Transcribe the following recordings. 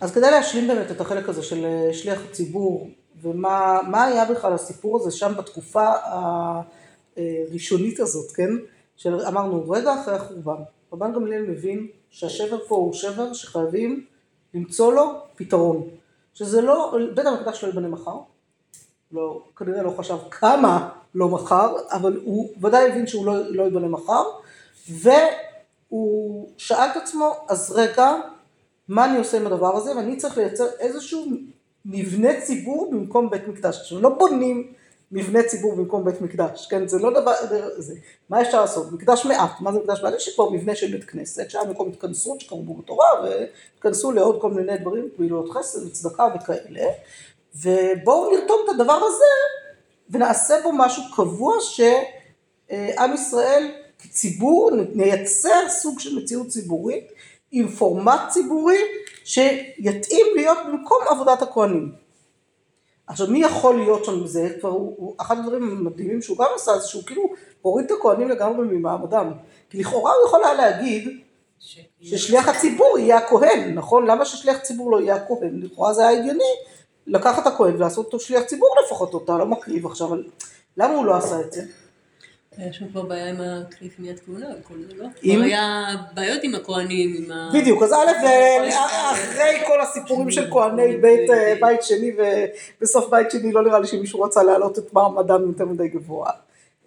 אז כדי להשלים באמת את החלק הזה של אה, שליח הציבור, ומה מה היה בכלל הסיפור הזה שם בתקופה הראשונית הזאת, כן? של אמרנו רגע אחרי החורבן, רבן גמליאל מבין שהשבר פה הוא שבר שחייבים למצוא לו פתרון. שזה לא, בית המקדש לא ייבנה מחר, לא, כנראה לא חשב כמה לא מחר, אבל הוא ודאי הבין שהוא לא, לא ייבנה מחר, והוא שאל את עצמו, אז רגע, מה אני עושה עם הדבר הזה, ואני צריך לייצר איזשהו מבנה ציבור במקום בית מקדש. עכשיו, לא בונים מבנה ציבור במקום בית מקדש, כן, זה לא דבר, זה, מה אפשר לעשות? מקדש מעט, מה זה מקדש מעט? יש כבר מבנה של בית כנסת, שהיה מקום התכנסות שקראו בתורה, והתכנסו לעוד כל מיני דברים, פעילות חסד וצדקה וכאלה, ובואו נרתום את הדבר הזה ונעשה בו משהו קבוע שעם ישראל כציבור נייצר סוג של מציאות ציבורית עם פורמט ציבורי שיתאים להיות במקום עבודת הכהנים. עכשיו מי יכול להיות שם זה, כבר הוא, הוא אחד הדברים המדהימים שהוא גם עשה זה שהוא כאילו הוריד את הכהנים לגמרי ממעמדם. כי לכאורה הוא יכול היה להגיד ששליח הציבור יהיה הכהן, נכון? למה ששליח ציבור לא יהיה הכהן? לכאורה זה היה הגיוני לקחת הכהן ולעשות אותו שליח ציבור לפחות אותה, לא מקריב עכשיו, אבל למה הוא לא עשה את זה? היה שם כבר בעיה עם הקריף מיד כהונה וכל זה, לא? כבר היה בעיות עם הכהנים, עם ה... בדיוק, אז א', אחרי כל הסיפורים של כהני בית, אה, בית שני ובסוף בית שני לא נראה לי שמישהו רצה להעלות את מעמדם יותר מדי גבוה.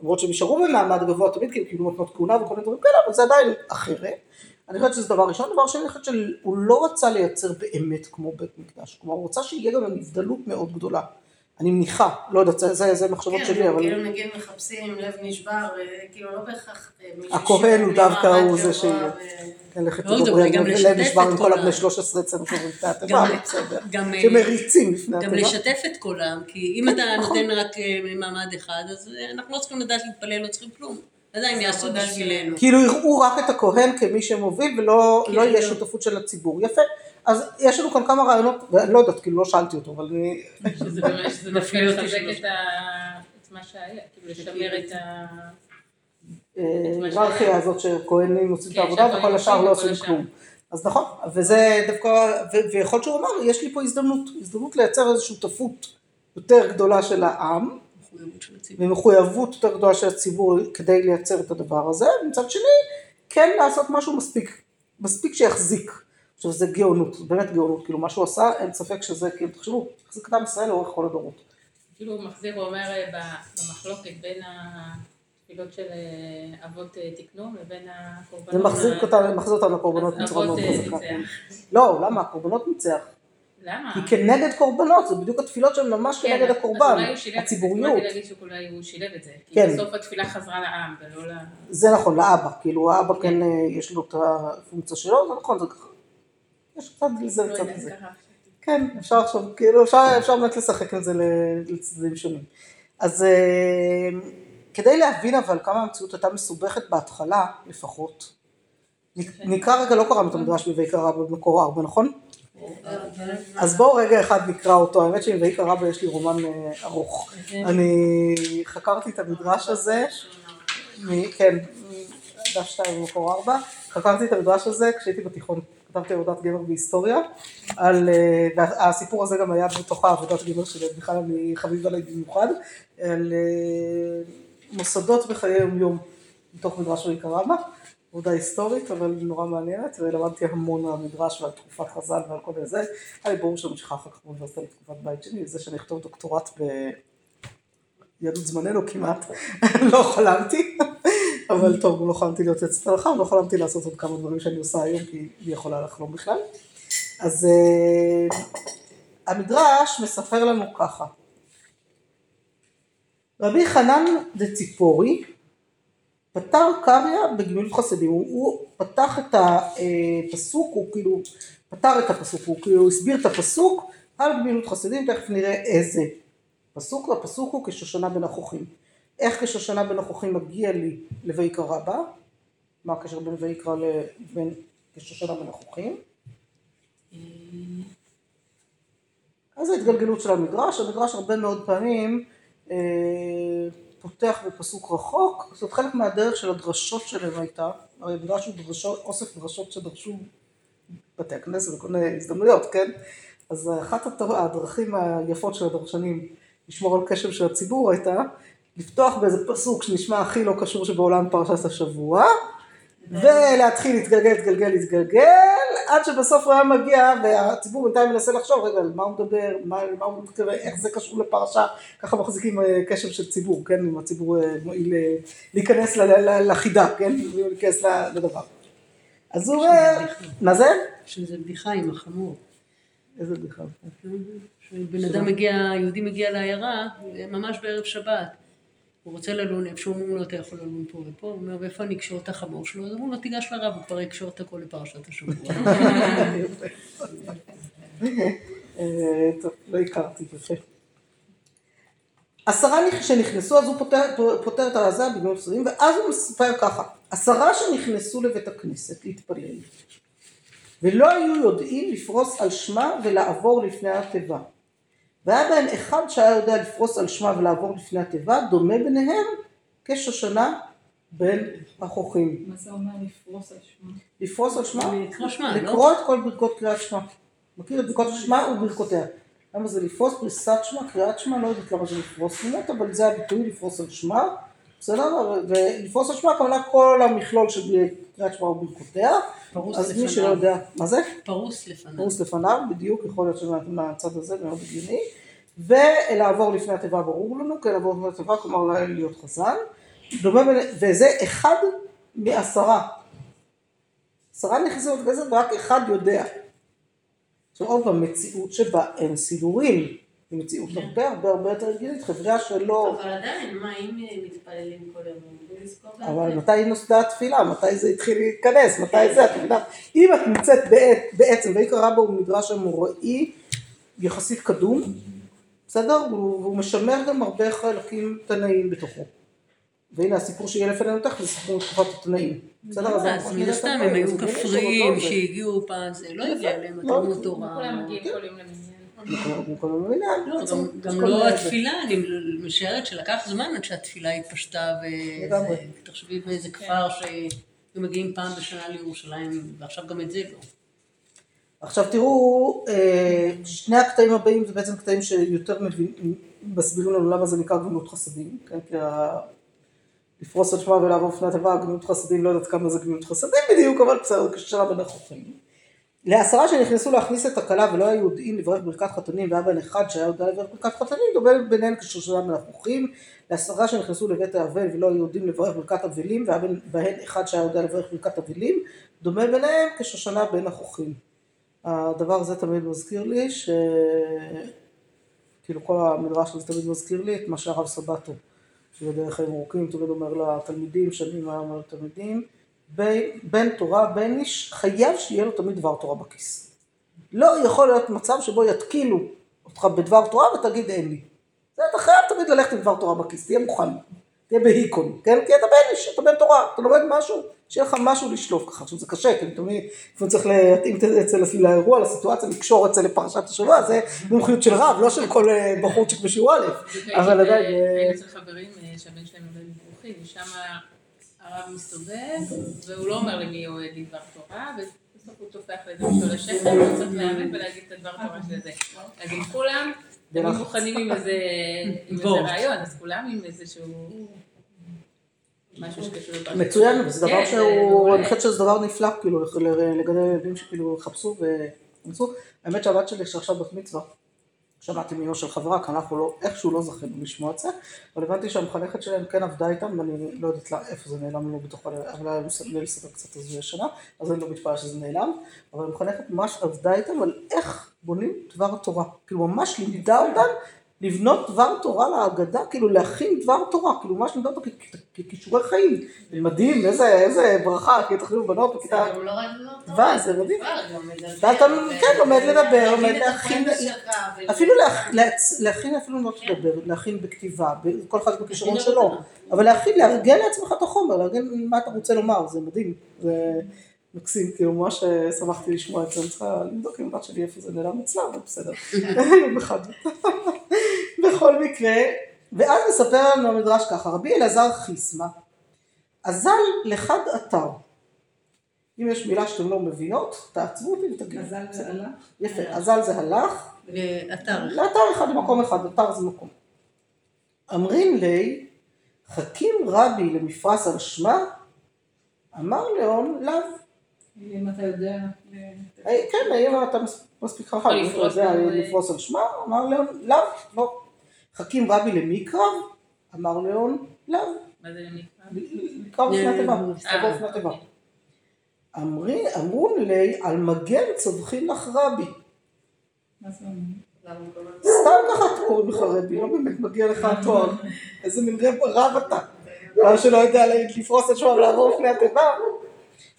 למרות שהם נשארו במעמד גבוה תמיד, כי הם קיבלו מתנות כהונה וכל מיני דברים כאלה, אבל זה עדיין אחרת. אני חושבת שזה דבר ראשון. דבר שני, אני חושבת שהוא לא רצה לייצר באמת כמו בית מקדש. כלומר, הוא רצה שיהיה גם נבדלות מאוד גדולה. אני מניחה, לא יודעת, זה, זה, זה מחשבות כן, שלי, אבל... כאילו נגיד מחפשים עם לב נשבר, אה, כאילו לא בהכרח אה, הכהן הוא דווקא הוא זה שיהיה. ו- כן, לכי לא, תדברי על גם לב נשבר עם את כל הבני ה- 13 אצלנו קוראים לפני התיבה, גם- בסדר. גם, אה, שמריצים לפני גם התיבה. לשתף את כולם, כי אם אתה נכון. נותן רק אה, מעמד אחד, אז אה, אנחנו לא צריכים לדעת להתפלל, לא צריכים כלום. עדיין יעשו בשבילנו. כאילו יראו רק את הכהן כמי שמוביל ולא כן, לא יהיה לא. שותפות של הציבור. יפה. אז יש לנו כאן כמה רעיונות, ואני לא יודעת, כאילו לא שאלתי אותו, אבל אני... שזה באמת, שזה דווקא לחזק. את מה שהיה, כאילו לשמר את ה... ההיררכיה הזאת שכהנים עושים את כן, העבודה וכל השאר לא עושים. כלום. אז נכון, וזה דווקא, ויכול להיות שהוא אמר, יש לי פה הזדמנות, הזדמנות לייצר איזושהי שותפות יותר גדולה של העם. ומחויבות יותר גדולה של הציבור כדי לייצר את הדבר הזה, ומצד שני, כן לעשות משהו מספיק, מספיק שיחזיק. עכשיו זה גאונות, באמת גאונות, כאילו מה שהוא עשה, אין ספק שזה, כאילו תחשבו, את עם ישראל לאורך כל הדורות. כאילו הוא מחזיר, הוא אומר אה, במחלוקת בין התפילות של אה, אבות אה, תקנון לבין הקורבנות. זה מחזיק ה- אותנו, מחזיר אותנו לקורבנות אז בצורה מאוד חזקה. לא, למה? הקורבנות ניצח. למה? כי כנגד קורבנות, זה בדיוק התפילות שהן ממש כן, כנגד אז הקורבן, אולי הוא שילב את זה, הציבוריות. להגיד שאולי הוא שילב את זה. כי כן. בסוף התפילה חזרה לעם ולא ל... זה נכון, לאבא, כאילו האבא כן יש לו את הפונקציה שלו, זה נכון, זה. יש קצת לזה וקצת לזה. כן, אפשר עכשיו, כאילו אפשר, באמת לשחק עם זה לצדדים שונים. אז אה, כדי להבין אבל כמה המציאות הייתה מסובכת בהתחלה לפחות, נ- נקרא רגע, לא קראנו את המדרש בויקרא רבא במקור ארבע, נכון? אז בואו רגע אחד נקרא אותו, האמת שעם ויקרא רבא יש לי רומן אה, ארוך. אני חקרתי את המדרש הזה, כן, דף שתיים במקור ארבע, חקרתי את המדרש הזה כשהייתי בתיכון, כתבתי עבודת גמר בהיסטוריה, על, אה, והסיפור הזה גם היה בתוך העבודת גמר שלי, בכלל אני חביב עליי במיוחד, על אה, מוסדות בחיי יום יום, מתוך מדרש ויקרא רבא, עבודה היסטורית, אבל נורא מעניינת, ולמדתי המון על המדרש ועל תקופת חז"ל ועל כל זה, היה לי ברור שאני ממשיכה אחר כך באוניברסיטה לתקופת בית שני, זה שאני אכתוב דוקטורט ב... יהדות זמננו כמעט, לא חלמתי, אבל טוב, לא חלמתי להיות יועצת הלכה, לא חלמתי לעשות עוד כמה דברים שאני עושה היום, כי היא יכולה לחלום בכלל. אז אה, המדרש מספר לנו ככה, רבי חנן דציפורי פתר קריא בגמילות חסדים, הוא, הוא פתח את הפסוק, הוא כאילו פתר את הפסוק, הוא כאילו הסביר את הפסוק על גמילות חסדים, תכף נראה איזה פסוק, והפסוק הוא כשושנה בין החוכים. איך כשושנה בין החוכים מגיע לי לויקרא רבא? מה הקשר בין ויקרא לבין כשושנה בין החוכים? אז ההתגלגלות של המדרש, המדרש הרבה מאוד פעמים אה, פותח בפסוק רחוק, זאת חלק מהדרך של הדרשות שלהם הייתה, הרי המדרש הוא דרשות, אוסף דרשות שדרשו בתי הכנסת וכל מיני הזדמנויות, כן? אז אחת הדרכים היפות של הדרשנים לשמור על קשב של הציבור הייתה לפתוח באיזה פסוק שנשמע הכי לא קשור שבעולם פרשת השבוע, ולהתחיל להתגלגל, להתגלגל, להתגלגל, עד שבסוף הוא היה מגיע, והציבור בינתיים מנסה לחשוב, רגע, על מה הוא מדבר, מה, מה הוא מתכוון, איך זה קשור לפרשה, ככה מחזיקים אה, קשב של ציבור, כן, אם הציבור אה, מועיל אה, להיכנס לחידה, כן, להיכנס לדבר. אז הוא אומר, מה זה? שזה בדיחה עם החמור. איזה בדיחה. שבן אדם מגיע, יהודי מגיע לעיירה, ממש בערב שבת. הוא רוצה ללון איפה שהוא אומרים לו, אתה יכול ללון פה ופה, הוא אומר, ואיפה אני אקשור את החמור שלו? אז אמרו לו, תיגש לרב, הוא כבר יקשור את הכל לפרשת השבוע. אה, טוב, לא הכרתי, יפה. עשרה נכ- שנכנסו, אז הוא פותר, את הזה בגלל מסוים, ואז הוא מספר ככה, עשרה שנכנסו לבית הכנסת להתפלל, ולא היו יודעים לפרוס על שמה ולעבור לפני התיבה. והיה בהם אחד שהיה יודע לפרוס על שמה ולעבור לפני התיבה, דומה ביניהם כשושנה בין החוכים. מה זה אומר לפרוס על שמה? לפרוס על שמה? לקרוא שמע, לא? את כל ברכות קריאת שמע. מכיר את ברכות שמע וברכותיה. למה זה לפרוס פריסת שמע, קריאת שמע, לא יודעת למה זה לפרוס אבל זה הביטוי לפרוס על שמע. בסדר? ולפרוס על שמע, הכוונה כל המכלול של קריאת שמע וברכותיה. פרוס אז מי. שלא יודע, מה זה? פרוס לפניו. פרוס לפניו, בדיוק, יכול להיות שזה מהצד הזה, מאוד הגיוני. ולעבור לפני התיבה ברור לנו, כן, לעבור לפני התיבה, כלומר להיות חזן. וזה אחד מעשרה. עשרה נכנסו לכנסת ורק אחד יודע. עכשיו עוד פעם, מציאות שבה אין סידורים. היא מציאות הרבה הרבה הרבה יותר הגיונית, חברה שלא... אבל עדיין, מה, אם מתפללים כל יום, אבל? מתי נוסדה התפילה? מתי זה התחיל להתכנס? מתי זה? את יודעת, אם את נמצאת בעצם, ויקרא רבא הוא מדרש אמוראי יחסית קדום, בסדר? והוא משמר גם הרבה חלקים תנאיים בתוכו. והנה הסיפור שיהיה לפנינו תכף זה סיפור תקופת התנאים. בסדר? אז אנחנו מן הסתם הם היו כפריים לא. שהגיעו פעם, זה לא הגיע אליהם לא, מתנות תורה. כולם מגיעים כל יום למניין. כל המדינה, לא, גם- לא התפילה, אני משערת שלקח זמן עד שהתפילה התפשטה. ותחשבי באיזה כפר שהיו מגיעים פעם בשנה לירושלים, ועכשיו גם את זה לא. עכשיו תראו, אה, שני הקטעים הבאים זה בעצם קטעים שיותר מסבירים לנו למה זה נקרא גמילות חסדים, כן? כי. לפרוס על שמה ולעבור לפני התיבה, גמילות חסדים, לא יודעת כמה זה גמילות חסדים בדיוק, אבל בסדר, כששאלה בין החוכים. לעשרה שנכנסו להכניס את הכלה ולא היו יודעים לברך ברכת חתנים והיה בן אחד שהיה יודע לברך ברכת חתנים, דומה ביניהם כשושנה בין החוכים. לעשרה שנכנסו לבית האבל ולא היו יודעים לברך ברכת אבלים והיה בהן אחד שהיה יודע לברך ברכת אבלים, דומה ביניהם כשושנה בין החוכים. הדבר הזה תמיד מזכיר לי ש... כאילו כל המדרש הזה תמיד מזכיר לי את מה שהרב סבטו, שבדרך חיים ארוכים תמיד אומר לתלמידים, שנים היה אומר לתלמידים, בן תורה, בן איש, חייב שיהיה לו תמיד דבר תורה בכיס. לא יכול להיות מצב שבו יתקילו אותך בדבר תורה ותגיד אין לי. זה אתה חייב תמיד ללכת עם דבר תורה בכיס, תהיה מוכן, תהיה בהיקון, כן? כי אתה בן איש, אתה בן תורה, אתה לומד משהו, שיהיה לך משהו לשלוף ככה. עכשיו זה קשה, כי תמיד לפעמים צריך להתאים את זה אצל לאירוע, לסיטואציה, לקשור את זה לפרשת השבוע, זה מומחיות של רב, לא של כל אה, בחורצ'יק בשיעור א', אבל עדיין... אה, היינו אצל חברים אה, שהבן שלהם עובד בברוכים, ושם הרב מסתובב, והוא לא אומר למי הוא עד דבר תורה, ובסוף הוא טופח לאיזה מישהו על השכם, הוא צריך להיאבק ולהגיד את הדבר תורה של זה. אז אם כולם. מוכנים עם איזה איזה. רעיון, אז כולם עם איזשהו... משהו שקשור לפרשת מצוין. זה דבר כן, שהוא. אני חושבת שזה דבר נפלא, כאילו, לגדל ילדים שכאילו יחפשו וינסו. האמת שהבת שלי שעכשיו בת מצווה, שמעתי מאמא של חברה, כי אנחנו לא, איכשהו לא זכינו לשמוע את זה, אבל הבנתי שהמחנכת שלהם כן עבדה איתם, ואני לא יודעת לה, איפה זה נעלם לנו בתוך, ה- אבל היה לי לספר קצת הזוי השנה, אז אני לא מתפלאה שזה נעלם, אבל המחנכת ממש עבדה איתם על איך בונים דבר תורה, כאילו ממש לימדה אותם לבנות דבר תורה להגדה, כאילו להכין דבר תורה, כאילו ממש אותם כ- כ- ככישורי חיים, זה מדהים, איזה, ברכה, כי תחשבו בנות בכיתה, גם לא רק לא וואי, זה מדהים. ואתה, כן, לומד לדבר, לומד להכין, אפילו להכין אפילו לא לדבר, להכין בכתיבה, כל אחד בכישרון שלו. אבל להכין, לארגן לעצמך את החומר, לארגן מה אתה רוצה לומר, זה מדהים, זה מקסים, כאילו ממש אה, שמחתי לשמוע את זה, אני צריכה לבדוק עם הבת שלי איפה זה נעלם אצלה, אבל בסדר, יום אחד. בכל מקרה, ואז מספר לנו המדרש ככה, רבי אלעזר חיסמה, אזל לחד אתר, אם יש מילה שאתם לא מבינות, תעצרו אותי ותגידו. מזל זה הלך. יפה, אזל זה הלך, לאתר. לאתר אחד למקום אחד, אתר זה מקום. אמרים לי, חכים רבי למפרס על שמה, אמר לאון לאו. אם אתה יודע... אה, כן, האם אתה מס- מספיק חכם, אם לפרוס אה, על שמה, אמר לאון לאו, לא. חכים רבי למקרב, אמר לאון לאו. מה זה למקרא? לקרב לפני תיבה, אה, להסתובב לפני תיבה. אמרי- אמרו לי, על מגן צווחים לך רבי. מה זה אומר? למה הוא קורא? סתם ככה קוראים לך רבי, לא באמת מגיע לך התואר. איזה מין רב רב אתה. דבר שלא יודע לפרוס את שמו ולעבור לפני התיבה.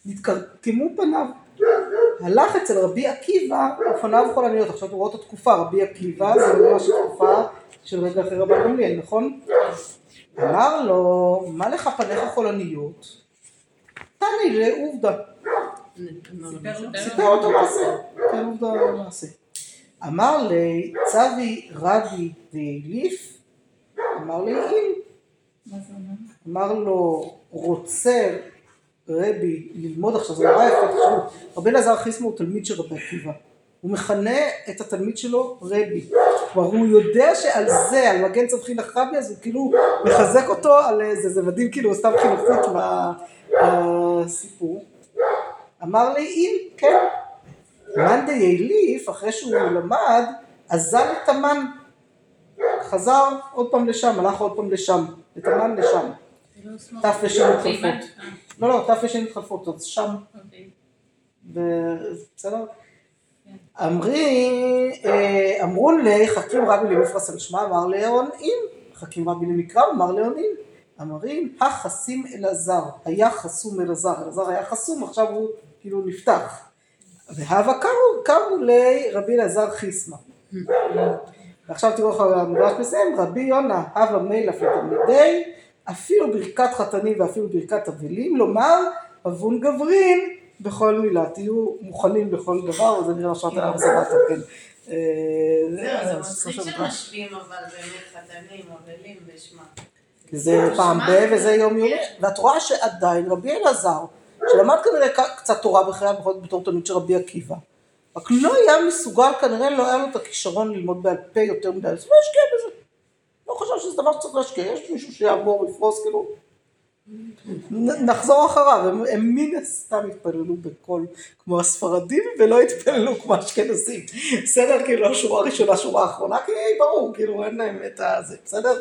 נתקרקמו פניו. הלך אצל רבי עקיבא, ופניו חולניות. עכשיו אתם רואות את התקופה, רבי עקיבא זה ממש תקופה של רגע אחרי רבן גמליאל, נכון? אמר לו, מה לך פניך חולניות? תני לעובדה. סיפר אותו מעשה, כן עובדה מעשה. אמר לי, צבי רבי דאליף, אמר לי אם. אמר לו, רוצה רבי ללמוד עכשיו, זה נורא יפה, תחשבו, רבי אלעזר חיסמו הוא תלמיד של רבי עקיבא. הוא מכנה את התלמיד שלו רבי. כלומר, הוא יודע שעל זה, על מגן צמחין רבי, אז הוא כאילו מחזק אותו על זה, זה מדהים כאילו, סתם חינוכית מהסיפור. אמר לי, אם, כן. מאן דייליף, אחרי שהוא למד, אזל את המן. חזר עוד פעם לשם, הלך עוד פעם לשם, את המן לשם. תף ושין מתחלפות. לא, לא, תף ושין מתחלפות, אז שם, אוקיי. בסדר? אמרי, אה, אמרו לי, חכים רבי למפרס על שמה, אמר לאון אם, חכים רבי למקרא, אמר לאון אם. אמרים, החסים אלעזר, היה חסום אלעזר, אלעזר היה חסום, עכשיו הוא כאילו נפתח. והווה קמו, קמו לרבי אלעזר חיסמה. ועכשיו תראו איך המדרש מסיים, רבי יונה, הווה מילף לתלמידי, אפילו ברכת חתנים ואפילו ברכת אבלים, לומר, אבון גברין בכל מילה, תהיו מוכנים בכל דבר, וזה נראה שאתה עליו סבבה, כן. אה, זהו, זה מצחיק. שמשווים אבל באמת חתנים, אבלים ושמה. זה פעם ב וזה יום יומי, ואת רואה שעדיין רבי אלעזר, שלמד כנראה קצת תורה בחייו, בכל זאת בתור תלמיד של רבי עקיבא, רק לא היה מסוגל, כנראה לא היה לו את הכישרון ללמוד בעל פה יותר מדי, אז לא השקיע בזה. לא חושב שזה דבר שצריך להשקיע, יש מישהו שיעבור, יפרוס, כאילו. נחזור אחריו, הם, מן הסתם התפללו בקול כמו הספרדים ולא התפללו כמו האשכנזים. בסדר? כאילו השורה הראשונה, שורה האחרונה, כי ברור, כאילו אין להם את הזה, בסדר?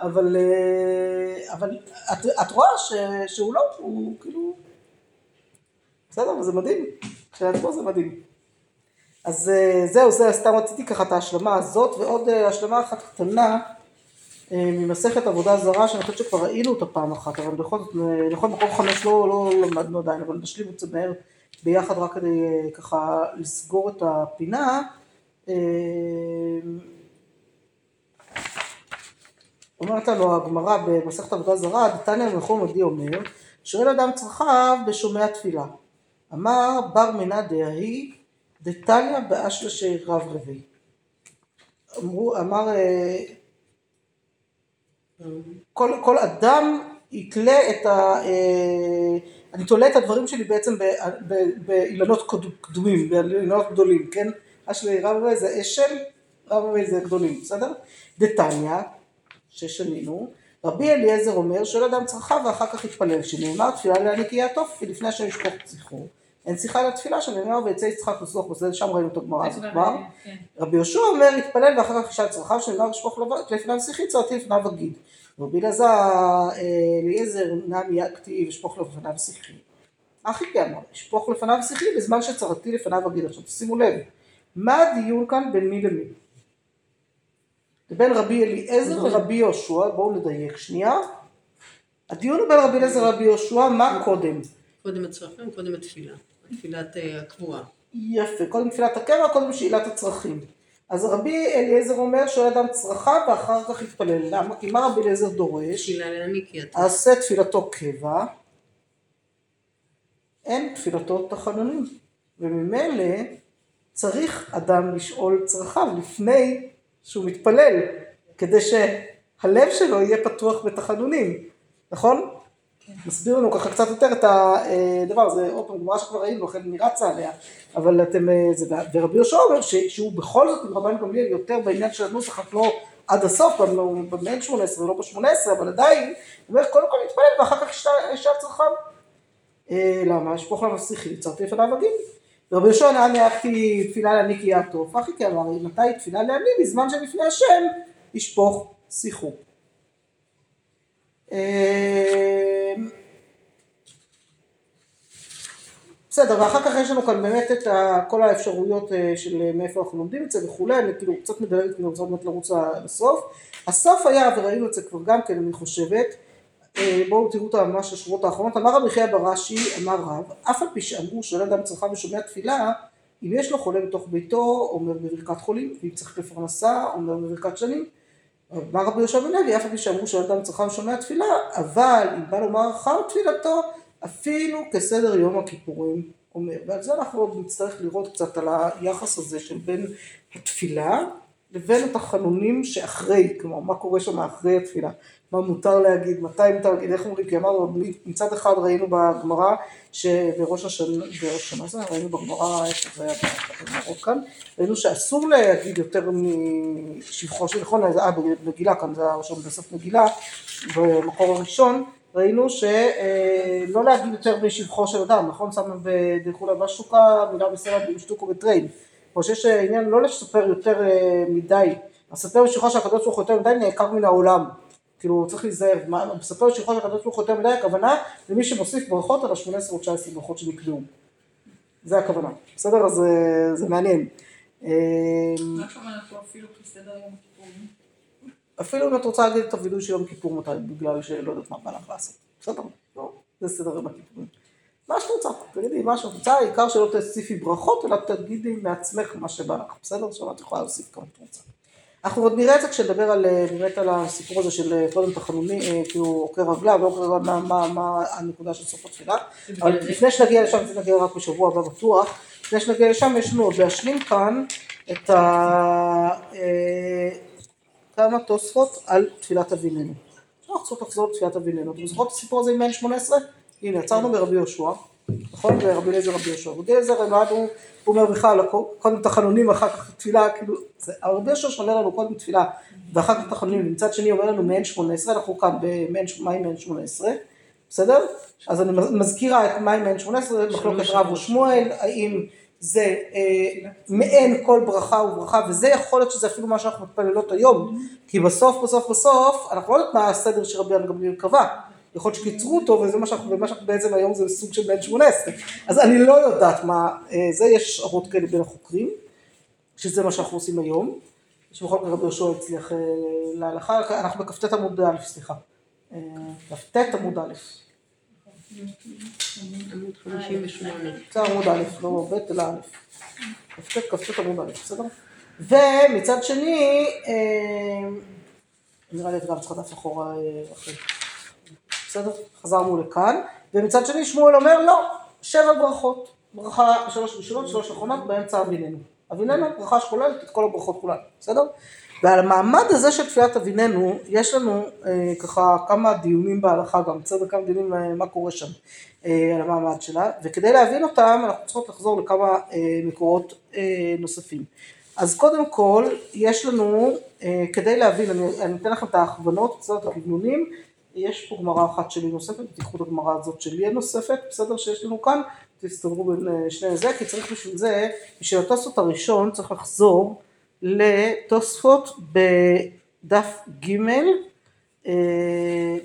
אבל, אה, אבל את, את רואה ש, שהוא לא, הוא כאילו, בסדר, זה מדהים, כשלעצמו זה מדהים. אז אה, זהו, זה סתם רציתי ככה את ההשלמה הזאת, ועוד אה, השלמה אחת קטנה ממסכת עבודה זרה, שאני חושבת שכבר ראינו אותה פעם אחת, אבל בכל זאת, אה, נכון, מקום חמש לא, לא למדנו עדיין, אבל נשלים את זה מהר ביחד רק כדי אה, ככה לסגור את הפינה. אה, אומרת לנו הגמרא במסכת עבודה זרה, דתניא מלכו מדי אומר, שואל אדם צרכיו בשומע תפילה. אמר בר מנא דהי דתניא באשלשי רב רבי. אמרו, אמר, אה, כל, כל אדם יתלה את ה... אה, אני תולה את הדברים שלי בעצם באילנות קד- קדומים, באילנות גדולים, כן? אשלי רב רבי זה אשל, רב רבי זה גדולים, בסדר? דתניא, ששנינו, רבי אליעזר אומר, שואל אדם צרכיו ואחר כך יתפלל, שנאמר תפילה להעניק יהיה התוף, ולפני השם ישכוח את זכרו. אין שיחה לתפילה שנאמר ויצא יצחק וסלוח וזה, שם ראינו את הגמרא הזאת כבר. כן. רבי יהושע אומר, יתפלל ואחר כך ישאל צרכיו, שנאמר לשפוך לבד, לפניו שיחי צרתי לפניו אגיד. רבי אלעזר אה, אליעזר נמי יקתי ושפוך לפניו שיחי. אחי אמר, שפוך לפניו שיחי בזמן שצרתי לפניו אגיד. עכשיו שימו לב, מה הדיון כאן בין מי למי? זה בין רבי אליעזר לרבי יהושע, בואו נדייק שנייה. הדיון הוא בין רבי אליעזר לרבי יהושע, מה קודם? קודם הצרכים, קודם התפילה. התפילת אה, הקבועה. יפה, קודם תפילת הקבע, קודם שאלת הצרכים. אז רבי אליעזר אומר שואל אדם צרכיו ואחר כך יתפלל. למה? כי מה רבי אליעזר דורש? עשה תפילתו קבע, אין תפילתו תחנונים. וממילא צריך אדם לשאול צרכיו לפני שהוא מתפלל, כדי שהלב שלו יהיה פתוח בתחנונים, נכון? מסביר לנו ככה קצת יותר את הדבר הזה, עוד פעם, גמרא שכבר ראינו, לכן אני רצה עליה, אבל אתם, אה, זה, ורבי יהושע אומר שהוא בכל זאת עם רבן גמליאל יותר בעניין של הנוסח, רק לא עד הסוף, גם לא במאה 18, לא ב-18, אבל עדיין, הוא אומר, קודם כל נתפלל ואחר כך ישאל צרכיו. אה, למה? אשפוך לנו שיחי, יצרתי לפניו אגיד. ורבי יהושע נען נערכתי תפילה לעני יעטוף, אחי כי אמר, מתי תפילה לעני בזמן שלפני השם ישפוך שיחו. אה, בסדר, ואחר כך יש לנו כאן באמת את כל האפשרויות אה, של מאיפה אנחנו לומדים את זה וכולי, אני כאילו קצת מדלגת, כאילו רוצה באמת לרוץ לסוף. הסוף היה, וראינו את זה כבר גם כן, אני חושבת, אה, בואו תראו את ממש השורות האחרונות, אמר רבי חייא ברש"י, אמר רב, אף על פי שאמרו שאין אדם צרכיו ושומע תפילה, אם יש לו חולה בתוך ביתו, אומר בברכת חולים, ואם צריך לפרנסה, אומר בברכת שנים. אמר רבי יהושע בן לוי, אף על פי שאמרו שאין אדם צרכיו ושומע תפילה, אבל אם בא לומר אחר תפילתו, אפילו כסדר יום הכיפורים אומר. ועל זה אנחנו עוד נצטרך לראות קצת על היחס הזה של בין התפילה לבין התחנונים שאחרי, כלומר מה קורה שם אחרי התפילה, מה מותר להגיד, מתי מותר להגיד, איך אומרים, כי אמרנו, מצד אחד ראינו בגמרא שבראש השנה, בראש השנה זה, ראינו בגמרא, איפה זה היה בגמרות כאן, ראינו שאסור להגיד יותר משבחו של נכון, אה, במגילה כאן, זה היה ראשון בסוף מגילה, במקור הראשון, ראינו שלא להגיד יותר משבחו של אדם, נכון? שמנו בדחולה בשוקה, מילה בסלע בשטוקו בטריין. או שיש עניין לא לספר יותר מדי, הספר בשבחו של הקדוש ברוך הוא יותר מדי נעקר מן העולם. כאילו צריך להיזהר, מספר בשבחו של הקדוש ברוך הוא יותר מדי, הכוונה למי שמוסיף ברכות על ה-18 או 19 ברכות שנקבעו. זה הכוונה, בסדר? אז זה מעניין. מה הכוונה פה אפילו כסדר יום הכיפורים? אפילו אם את רוצה להגיד את הווידוי של יום כיפור מתי, בגלל שלא יודעת מה בא לך לעשות. בסדר, לא, זה סדר יום הכיפורים. מה שאת רוצה, תגידי מה שאת רוצה, העיקר שלא תוסיפי ברכות, אלא תגידי מעצמך מה שבא לך, בסדר? עכשיו את יכולה להוסיף כמה שאת רוצה. אנחנו עוד נראה את זה כשנדבר על, באמת על הסיפור הזה של קודם תחנוני, כאילו עוקר רגליו, לא עוקר רגליו, מה, מה, מה הנקודה של סוף התפילה. אבל לפני שנגיע לשם, לפני שנגיע רק בשבוע הבא בטוח, לפני שנגיע לשם יש לנו עוד להשלים כאן את ה... כמה תוספות על תפילת אביננו. אנחנו צריכות לחזור לתפילת אביננו. אתם זוכרות את הסיפור הזה עם מעין 18? הנה, עצרנו ברבי יהושע, נכון? ברבי אליעזר רבי יהושע. רבי אליעזר אמרנו, הוא אומר בכלל, קודם תחנונים, אחר כך תפילה, כאילו, רבי יהושע שאומר לנו קודם תפילה, ואחר כך תחנונים, מצד שני אומר לנו מעין 18, אנחנו כאן במים מעין 18, בסדר? אז אני מזכירה את מים מעין 18, מחלוקת רב ושמואל, האם זה אה, מעין כל ברכה וברכה, וזה יכול להיות שזה אפילו מה שאנחנו מתפללות היום, כי בסוף בסוף בסוף, אנחנו לא יודעים מה הסדר שרבי ינא גמליאל קבע, יכול להיות שקיצרו אותו, וזה מה שאנחנו, ומה שאנחנו בעצם היום זה סוג של בן שמונה עשרה, אז אני לא יודעת מה, אה, זה יש הערות כאלה בין החוקרים, שזה מה שאנחנו עושים היום, שבכל מקרה רבי יהושע הצליח אה, להלכה, אנחנו בכ"ט עמוד א', סליחה, כ"ט עמוד א'. עמוד 58. זה עמוד א', לא ב' אלא א'. כ"ט כ"ט עמוד א', בסדר? ומצד שני, נראה לי את גם צריכה דף אחורה אחרי. בסדר? חזרנו לכאן. ומצד שני שמואל אומר לא, שבע ברכות. ברכה שלוש ראשונות, שלוש אחרונות, באמצע אביננו. אביננו ברכה שכוללת את כל הברכות כולן, בסדר? ועל המעמד הזה של תפילת אביננו, יש לנו אה, ככה כמה דיונים בהלכה גם, בסדר? כמה דיונים אה, מה קורה שם אה, על המעמד שלה, וכדי להבין אותם אנחנו צריכות לחזור לכמה אה, מקורות אה, נוספים. אז קודם כל, יש לנו, אה, כדי להבין, אני, אני אתן לכם את ההכוונות, בסדר? את הכיוונים, יש פה גמרא אחת שלי נוספת, תיקחו את הגמרא הזאת שלי הנוספת, בסדר? שיש לנו כאן, תסתדרו בין שני זה, כי צריך בשביל זה, בשביל התוספות הראשון צריך לחזור לתוספות בדף ג'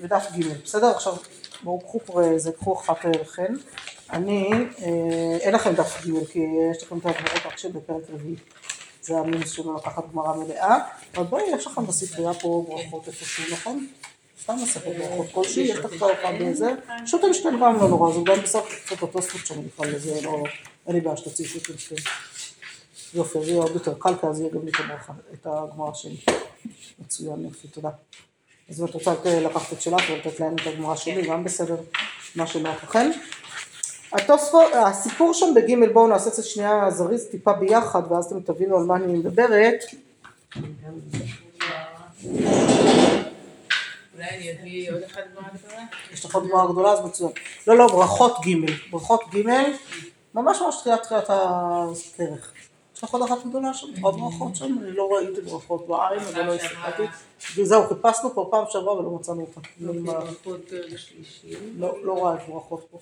בדף ג', בסדר? עכשיו בואו קחו פה איזה, קחו אחת לכן, אני, אין לכם דף ג' כי יש לכם את הגמרות רק של בפרק רביעי, זה המינוס שלו לקחת גמרא מלאה, אבל בואי, יש לכם בספרייה פה ברכות איפשהו, נכון? סתם מספר ברכות כלשהי, יש לך אחד בזה, שוטנשטיין גם לא נורא, זה גם בסך קצת התוספות שאני בכלל לזה, לא, אין לי בעיה שתוציא שוטנשטיין. יופי, זה יהיה עוד יותר קל, כי אז יהיה גם לי את הגמרא שלי. מצוין, יופי, תודה. אז אם את רוצה לקחת את שלך ולתת להם את הגמרא שלי, גם בסדר, מה שנוח לכם. הסיפור שם בגימל, בואו נעשה את זה שנייה זריז טיפה ביחד, ואז אתם תבינו על מה אני מדברת. אולי אני אביא עוד אחד גמרא גדולה? יש לך עוד גמרא גדולה, אז מצוין. לא, לא, ברכות ג', ברכות ג', ממש ממש תחילת תחילת הכרך. יש לך עוד אחת גדולה שם, עוד ברכות שם, אני לא ראיתי ברכות בעין, אבל לא הסתכלתי. וזהו, חיפשנו פה פעם שעברה ולא מצאנו אותה. פרק שלישי. לא לא את ברכות פה.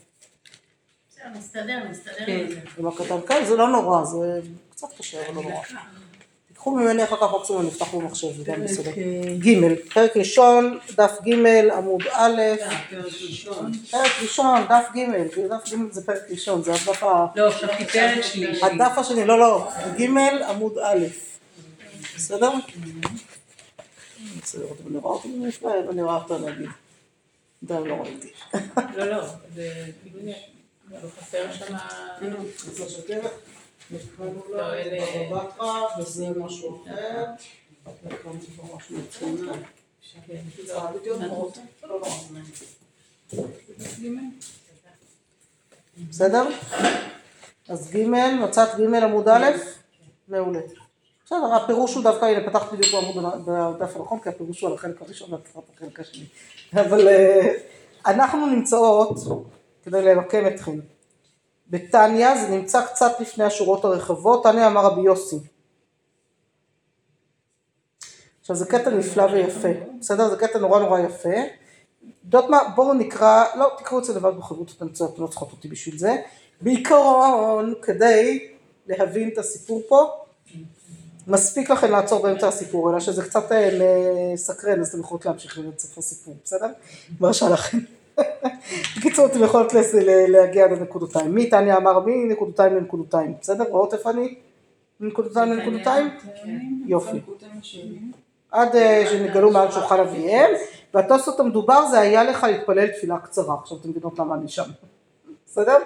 בסדר, נסתדר, נסתדר כן. עם הקטן, כן, זה לא נורא, זה קצת קשה, אבל לא נורא. תיקחו ממני אחר כך מקסימום, אני אפתח במחשב, זה גם בסדר. אה, ג', פרק ראשון, דף ג', עמוד א', פרק ראשון. פרק ראשון, דף ג', כאילו דף ג' זה פרק ראשון, זה הדף ה... לא, חשבתי פרק שלישי. הדף השני, לא, לא, ג' עמוד א', בסדר? אני רואה אותו במפלא, אם אני רואה אותו נגיד. די, לא ראיתי. לא, לא, זה הנה, לא חסר שם... לא, וזה משהו אחר. כן, אה, בדיוק, לא נורא. בסדר? אז ג', מצאת ג' עמוד א', מעולה. בסדר, הפירוש הוא דווקא, הנה פתחתי בדיוק בעמוד בדף הנכון, כי הפירוש הוא על החלק הראשון והפתחת החלק השני. אבל אה, אנחנו נמצאות, כדי למקם אתכם, בתניא, זה נמצא קצת לפני השורות הרחבות, תניא אמר רבי יוסי. עכשיו זה קטע נפלא ויפה, בסדר? זה קטע נורא נורא יפה. יודעות מה, בואו נקרא, לא, תקראו את זה לבד בחברות, אתן לא צריכות אותי בשביל זה. בעיקרון, כדי להבין את הסיפור פה, מספיק לכם לעצור באמצע הסיפור, אלא שזה קצת אה, מסקרן, אז אתם יכולות להמשיך סוף הסיפור, בסדר? מרשה לכם. בקיצור, אתם ל- להגיע עד הנקודותיים. מתניא אמר מנקודותיים לנקודותיים, בסדר? רואות איפה אני? מנקודותיים לנקודותיים? יופי. עד אה, שנגלו מעל שולחן אביהם, והתוספות המדובר זה היה לך להתפלל תפילה קצרה. עכשיו אתם מבינות למה אני שם. בסדר?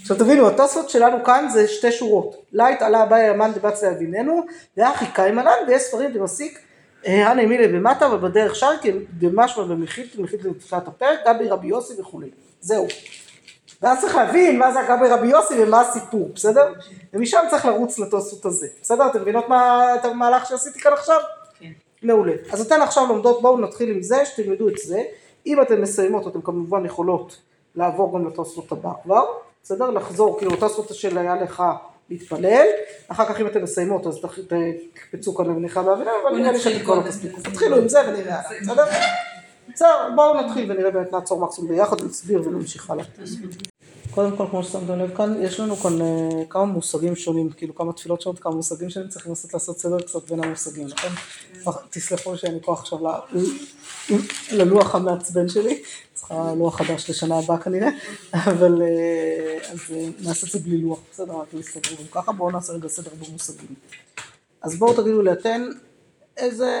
עכשיו תבינו, התוספות שלנו כאן זה שתי שורות. לית עלה אביי המן דבץ לאביננו, ואחי קיים עלן, ויש ספרים דמסיק, הנה מילי במטה, אבל בדרך שר, כי דמשמע ומחית, מחית לתפילת הפרק, גבי רבי יוסי וכולי. זהו. ואז צריך להבין מה זה הגבי רבי יוסי ומה הסיפור, בסדר? ומשם צריך לרוץ לתוספות הזה. בסדר? אתם מבינות מה, את המהלך שעשיתי כאן עכשיו? כן. מעולה. אז אתן עכשיו לומדות, בואו נתחיל עם זה, שתלמדו את זה. אם אתן מסיימות, אתן כמובן יכולות לעבור גם לתוספות הבא כבר, בסדר? לחזור, כאילו התוספות של היה לך להתפלל, אחר כך אם אתן מסיימות, אז תקפצו כאן למניחה באבינה, אבל נראה לי שאתם כבר לא תספיקו. תתחילו עם זה ונראה בסדר? בסדר, בואו נתחיל ונראה באמת נעצור מקסימום ביחד, נסביר ונמשיך הלאה. קודם כל, כמו ששמתם לב כאן, יש לנו כאן אה, כמה מושגים שונים, כאילו כמה תפילות שונות, כמה מושגים שונים, צריך לנסות לעשות סדר קצת בין המושגים, נכון? תסלחו לי כוח עכשיו ללוח המעצבן שלי, צריכה לוח חדש לשנה הבאה כנראה, אבל אה, אז אה, נעשה את זה בלי לוח, בסדר, רק להסתדר גם ככה, בואו נעשה רגע סדר במושגים. אז בואו תגידו לי אתן, איזה,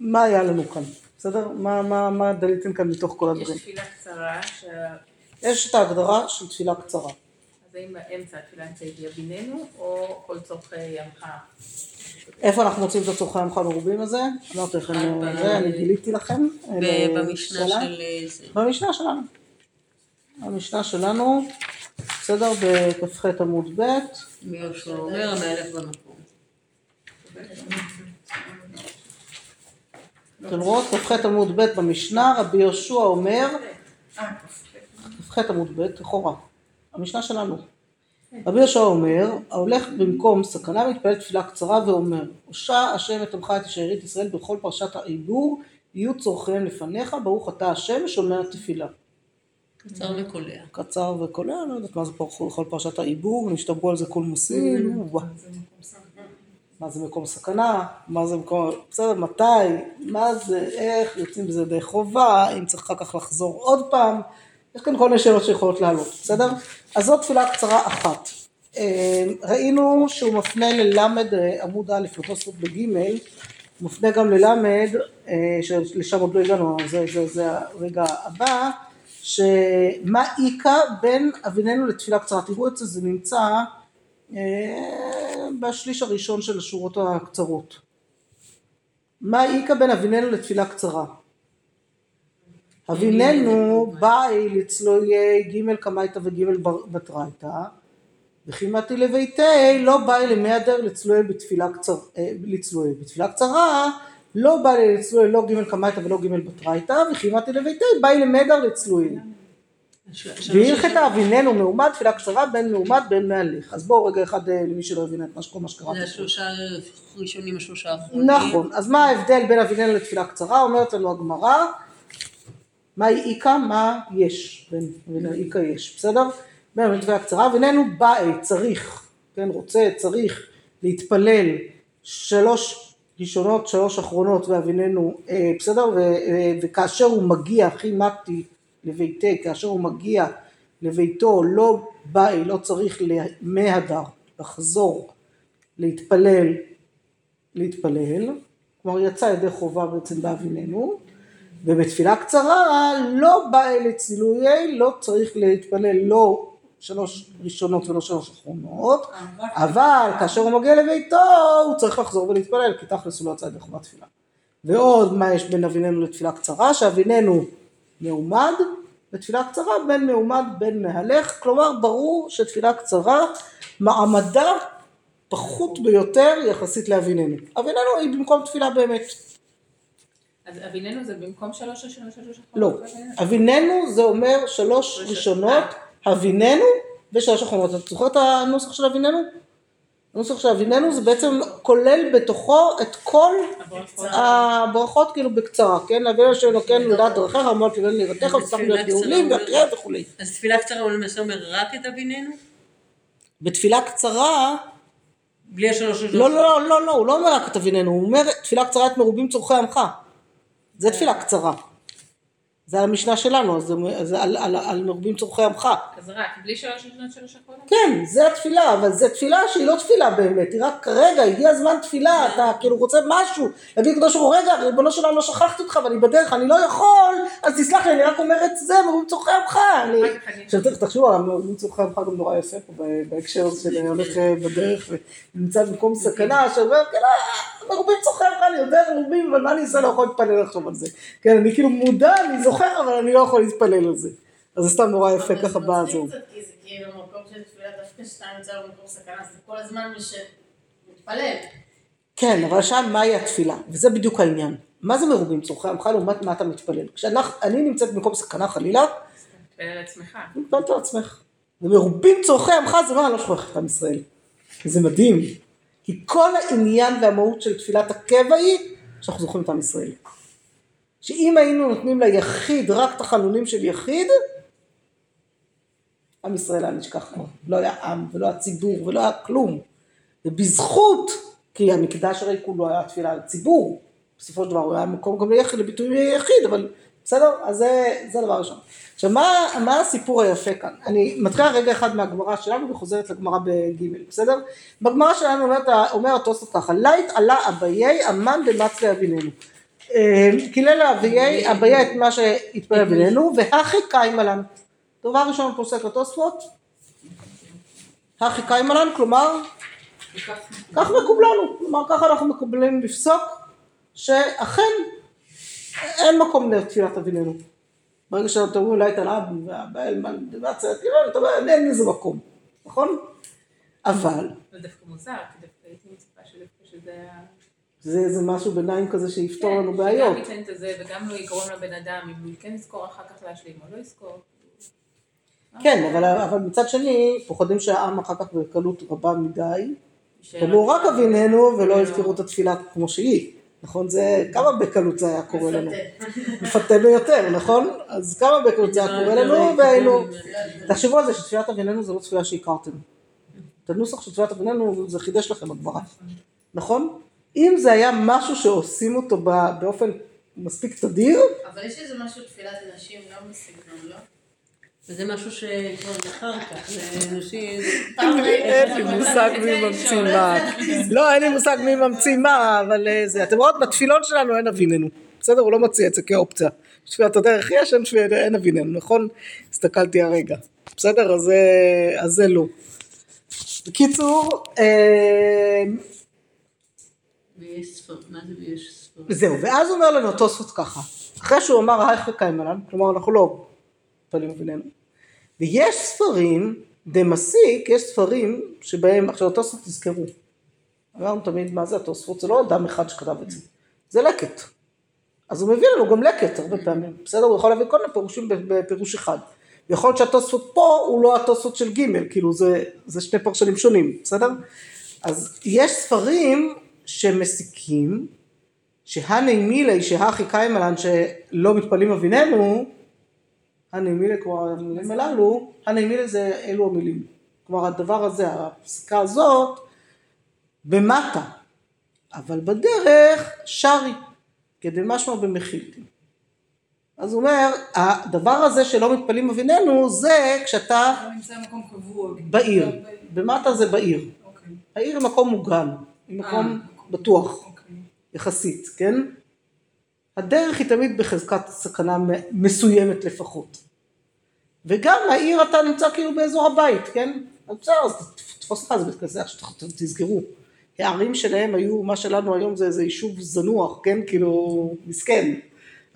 מה היה לנו כאן, בסדר? מה, מה, מה דליתם כאן מתוך כל יש הדברים? תפילה קצרה, שה- יש את ההגדרה של תפילה קצרה. אז האם באמצע התפילה נמצאת יביננו, או כל צורכי ימך? איפה אנחנו מוצאים את הצורכי עמך מרובים הזה? אמרתי לכם, אה, זה, אני גיליתי לכם. במשנה. של אה, זה. במשנה שלנו. המשנה שלנו, בסדר, בכ"ח עמוד ב', מי יהושע אומר, המהלך במקום. אתם רואות, כ"ח עמוד ב' במשנה, רבי יהושע אומר, כ"ח עמוד ב', לכאורה, המשנה שלנו. רבי יהושע אומר, ההולך במקום סכנה מתפלל תפילה קצרה ואומר, הושע השם את עמך את שארית ישראל בכל פרשת העיבור, יהיו צורכיהם לפניך, ברוך אתה השם שומע תפילה. קצר וקולע. קצר וקולע, לא יודעת מה זה בכל פרשת העיבור, נשתברו על זה כל מוסיל, וואו. מה זה מקום סכנה, מה זה מקום, בסדר, מתי, מה זה, איך, יוצאים בזה ידי חובה, אם צריך אחר כך לחזור עוד פעם, יש כאן כל מיני שאלות שיכולות לעלות, בסדר? אז זאת תפילה קצרה אחת. אה, ראינו שהוא מפנה ללמד אה, עמוד א', לתוספות בג', הוא מפנה גם ללמד, אה, שלשם עוד לא הגענו, זה, זה, זה הרגע הבא, שמה איכא בין אביננו לתפילה קצרה, תראו את זה, זה נמצא בשליש הראשון של השורות הקצרות. מה איכא בין אביננו לתפילה קצרה? אביננו באי לצלויי ג' קמייתא וג' בתרייתא וכימתי לביתי לא באי למהדר לצלויי בתפילה קצרה, לצלויי בתפילה קצרה לא בא לי לצלוי לא ג' קמייתא ולא ג' בתרייתא, וכימתי לביתי, באי למדר לצלוי. והלכתה אביננו מעומד, תפילה קצרה, בין מעומד בין מהלך. אז בואו רגע אחד אה, למי שלא הבין את כל מה שקראתי. זה השלושה הראשונים, השלושה האחרונים. נכון, אז מה ההבדל בין אביננו לתפילה קצרה? אומרת לנו הגמרא, מהי איכא? מה יש? בין אביננו איכא יש, בסדר? בין אביננו לתפילה קצרה, אביננו באי, צריך, כן, רוצה, צריך להתפלל שלוש ראשונות, שלוש אחרונות ואביננו, אה, בסדר? ו, אה, וכאשר הוא מגיע, הכי מתי לביתי, כאשר הוא מגיע לביתו, לא באי, לא צריך מהדר, לחזור, להתפלל להתפלל, כלומר יצא ידי חובה בעצם באביננו, ובתפילה קצרה לא בא אלה צילויי, לא צריך להתפלל לא שלוש ראשונות ולא שלוש אחרונות, אבל כאשר הוא מגיע לביתו הוא צריך לחזור ולהתפלל, כי תכלס הוא לא יצא ידי חובת תפילה. ועוד מה יש בין אביננו לתפילה קצרה, שאביננו מעומד, ותפילה קצרה בין מעומד בין מהלך, כלומר ברור שתפילה קצרה מעמדה פחות ביותר יחסית לאביננו. אביננו היא במקום תפילה באמת. אז אביננו זה במקום שלוש ראשונות, שלוש לא. אחרונות? אביננו זה אומר שלוש ראשונות, הביננו ושלוש אחרונות. את זוכרת את הנוסח של אביננו? הנוסח של אביננו זה בעצם כולל בתוכו את כל הברכות. כאילו בקצרה, כן? אבינו שאלוקינו לדעת דרכיך, אמרת לבן ושם תפילה להיות קצרה והקריאה וכולי. אז תפילה קצרה הוא למעשה אומר רק את אביננו? בתפילה קצרה, בלי השלוש ראשונות. לא, לא, לא, לא, הוא לא אומר רק את אביננו, הוא אומר תפילה קצרה את מרובים צורכי עמך. זה תפילה קצרה. זה על המשנה שלנו, זה זה על, על, על מרובים צורכי עמך. אז רק, בלי שלוש ראשונות, שלוש אחרונות? כן, זה התפילה, אבל זו תפילה שהיא לא תפילה באמת, היא רק כרגע, הגיע הזמן תפילה, אתה כאילו רוצה משהו, להגיד לקדוש ברוך הוא, רגע, ריבונו של עולם לא שכחתי אותך ואני בדרך, אני לא יכול, אז תסלח לי, אני רק אומרת זה, מרובים צורכי עמך. אני... עכשיו תכף תחשבו, המרובים צורכי עמך גם נורא יפה פה בהקשר הזה של הולך אה, בדרך ונמצא במקום סכנה, שאומר, כן, אה, מרובים צורכי עמך, אני יודע מרובים, אבל מה אני אעשה, לא יכול להתפלל עכשיו על זה. כן, אני כאילו מודע, אני זוכר, אבל אני לא יכול להתפלל על זה. אז זה סתם נורא יפה אבל ככה זה בזום. מצחיק קצת, כי זה כאילו מקום של תפילה דווקא שאתה נמצא במקום סכנה, אז זה כל הזמן מי שמתפלל. כן, אבל שם מהי התפילה? וזה בדיוק העניין. מה זה מרובים צורכי עמך לעומת מה אתה מתפלל? כשאני נמצאת במקום סכנה חלילה, תתפלל על עצמך. מתפללת על עצמך. ומרובים צורכי עמך זה לא אני לא שוכחת את עם ישראל. זה מדהים. כי כל העניין והמהות של תפילת הקבע היא שאנחנו זוכרים את עם ישראל. שאם היינו נותנים ליחיד רק את החלולים של יחיד, עם ישראל היה נשכח כבר. לא היה עם ולא היה ציבור ולא היה כלום. ובזכות, כי המקדש הרי כולו היה תפילה על ציבור, בסופו של דבר הוא היה מקום גם ליחיד, לביטוי יחיד, אבל בסדר? אז זה, זה הדבר הראשון. עכשיו מה, מה הסיפור היפה כאן? אני מתחילה רגע אחד מהגמרא שלנו וחוזרת לגמרא בג', בסדר? בגמרא שלנו אומרת, אומר התוספות ככה, לית עלה אביי אמן דמצלי אביננו. אה, קילל אביי, אביי את מה שהתפלל אביננו, והכי קיימלן. דבר ראשון פוסק התוספות, הכי קיימלן, כלומר, כך מקובלנו, כלומר ככה אנחנו מקבלים לפסוק, שאכן אין מקום לתפילת אביננו. ברגע שאתם אומרים אולי את הלאב והבעל אתה אומר, אין לזה מקום, נכון? אבל, זה דווקא מוזר, כי דווקא הייתי מצפה שזה היה... זה איזה משהו ביניים כזה שיפתור לנו כן, בעיות. שגם ייתן את זה וגם לא יגרום לבן אדם, אם הוא כן יזכור אחר כך להשלים או לא יזכור. כן, אבל, אבל מצד שני, פוחדים שהעם אחר כך בקלות רבה מדי, ולא רק אביננו ולא לא. יזכרו את התפילה כמו שהיא, נכון? זה, כמה בקלות זה היה קורה לנו? מפתה. ביותר, נכון? אז כמה בקלות זה היה קורה לנו, והיינו... תחשבו על זה שתפילת אביננו זה לא תפילה שהכרתם. את הנוסח של תפילת אביננו זה חידש לכם בגמרא, נכון? אם זה היה משהו שעושים אותו באופן מספיק תדיר, אבל יש איזה משהו תפילת אנשים גם בסגנון, לא? וזה משהו שכבר אחר כך, זה אנשים... אין לי מושג מי ממציא מה. לא, אין לי מושג מי ממציא מה, אבל אה, זה, אתם רואות, בתפילון שלנו אין אביננו. בסדר? הוא לא מציע את זה כאופציה. תפילת הדרך יש, אין אביננו, נכון? הסתכלתי הרגע. בסדר? אז זה- אז זה לא. בקיצור, אה? זהו, ואז אומר לנו תוספות ככה, אחרי שהוא אמר היכא קיימלן, כלומר אנחנו לא מתפללים אביננו, ויש ספרים, דמסיק, יש ספרים שבהם, עכשיו התוספות תזכרו, אמרנו תמיד מה זה התוספות, זה לא אדם אחד שכתב את זה, זה לקט. אז הוא מביא לנו גם לקט הרבה פעמים, בסדר? הוא יכול להביא כל מיני פירושים בפירוש אחד. יכול להיות שהתוספות פה הוא לא התוספות של ג', כאילו זה, זה שני פרשנים שונים, בסדר? אז יש ספרים שמסיקים, שהני מילי שהכי קיימלן שלא מתפלאים אביננו, הני מילי כמו המילים הללו, הני מילי זה אלו המילים. כלומר הדבר הזה, הפסיקה הזאת, במטה, אבל בדרך שרי, כדי משמע במחילתים. אז הוא אומר, הדבר הזה שלא מתפלאים אביננו, זה כשאתה לא נמצא במקום קבוע. בעיר, במטה זה בעיר. אוקיי. העיר היא מקום מוגן, היא מקום בטוח, אוקיי. יחסית, כן? הדרך היא תמיד בחזקת סכנה מסוימת לפחות. וגם העיר אתה נמצא כאילו באזור הבית, כן? אז בסדר, אז תתפוס לך איזה בית כזה, תסגרו. הערים שלהם היו, מה שלנו היום זה איזה יישוב זנוח, כן? כאילו, מסכן.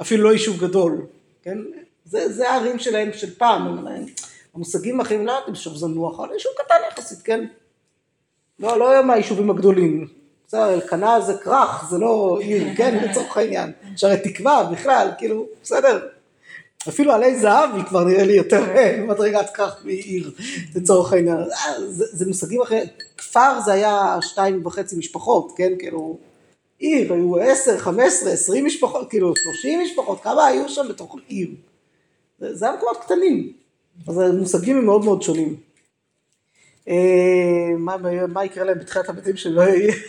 אפילו לא יישוב גדול, כן? זה, זה הערים שלהם של פעם, הם, המושגים אחרים לא יודעים יישוב זנוח, אבל יישוב קטן יחסית, כן? לא, לא מהיישובים הגדולים. בסדר, אלקנה זה כרך, זה לא עיר, כן, לצורך העניין. שהרי תקווה בכלל, כאילו, בסדר. אפילו עלי זהב היא כבר נראה לי יותר מדרגת כרך מעיר, לצורך העניין. אה, זה, זה מושגים אחרים. כפר זה היה שתיים וחצי משפחות, כן, כאילו, עיר, היו עשר, חמש עשרה, עשרים משפחות, כאילו, שלושים משפחות, כמה היו שם בתוך עיר. זה היה מקומות קטנים. אז המושגים הם מאוד מאוד שונים. אה, מה, מה יקרה להם בתחילת הבתים שלא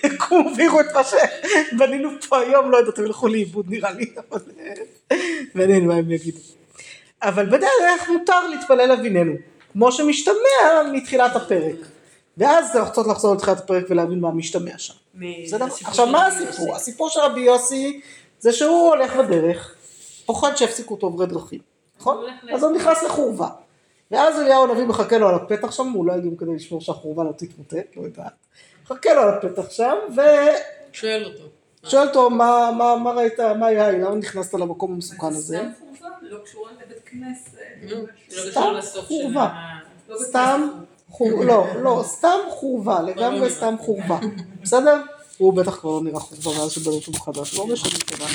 יקומו ויראו את מה שבנינו פה היום, לא יודעת, הם ילכו לאיבוד נראה לי, אבל מעניין מה הם יגידו. אבל בדרך מותר להתפלל אביננו, כמו שמשתמע מתחילת הפרק. ואז צריך רוצות לחזור לתחילת הפרק ולהבין מה משתמע שם. עכשיו מה הסיפור? הסיפור של רבי יוסי זה שהוא הולך בדרך, פוחד שיפסיקו אותו עוברי דרכים, נכון? אז הוא נכנס לחורבה. ואז אליהו הנביא מחכה לו על הפתח שם, אולי גם כדי לשמור שהחורבה לא תתמוטט, לא יודעת. מחכה לו על הפתח שם, שואל אותו. ושואל אותו, מה, מה, מה ראית, מה היה, למה נכנסת למקום המסוכן הזה? סתם חורבה? לא קשורה לבית כנסת. נו, לא סתם חורבה. לא סתם חורבה, לא, לא, סתם חורבה, לגמרי סתם חורבה, בסדר? הוא בטח כבר לא נראה חורבה מאז שבנו אותו מחדש, לא משנה.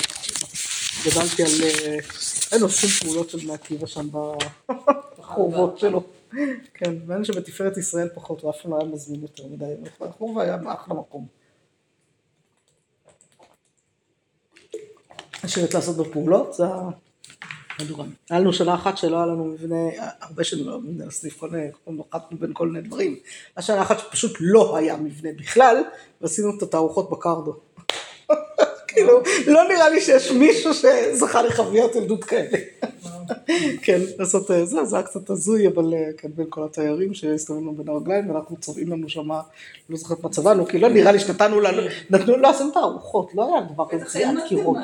גדלתי על, אה, אין לו שום פעולות של בני עקיבא שם בחורבות שלו. כן, ואין שבתפארת ישראל פחות, הוא אף פעם לא היה מזמין יותר מדי, החורבה היה אחלה מקום. השארת לעשות בפעולות, זה המדורה. היה לנו שנה אחת שלא היה לנו מבנה, הרבה שנים לא היה מבנה כל מיני, כל מיני, נוחתנו בין כל מיני דברים. היה שנה אחת שפשוט לא היה מבנה בכלל, ועשינו את התערוכות בקרדו. כאילו, לא נראה לי שיש מישהו שזכה לחוויות ילדות כאלה. כן, לעשות אה, זה, זה היה קצת הזוי, אבל אה, כן, בין כל התיירים שהסתובבנו בין הרגליים, ואנחנו צובעים לנו שם, לא זוכרת מה צבענו, כי לא נראה לי שנתנו לנו, נתנו, לא, עשינו תערוכות, לא היה דבר כזה, קריאת העמדתם קירות.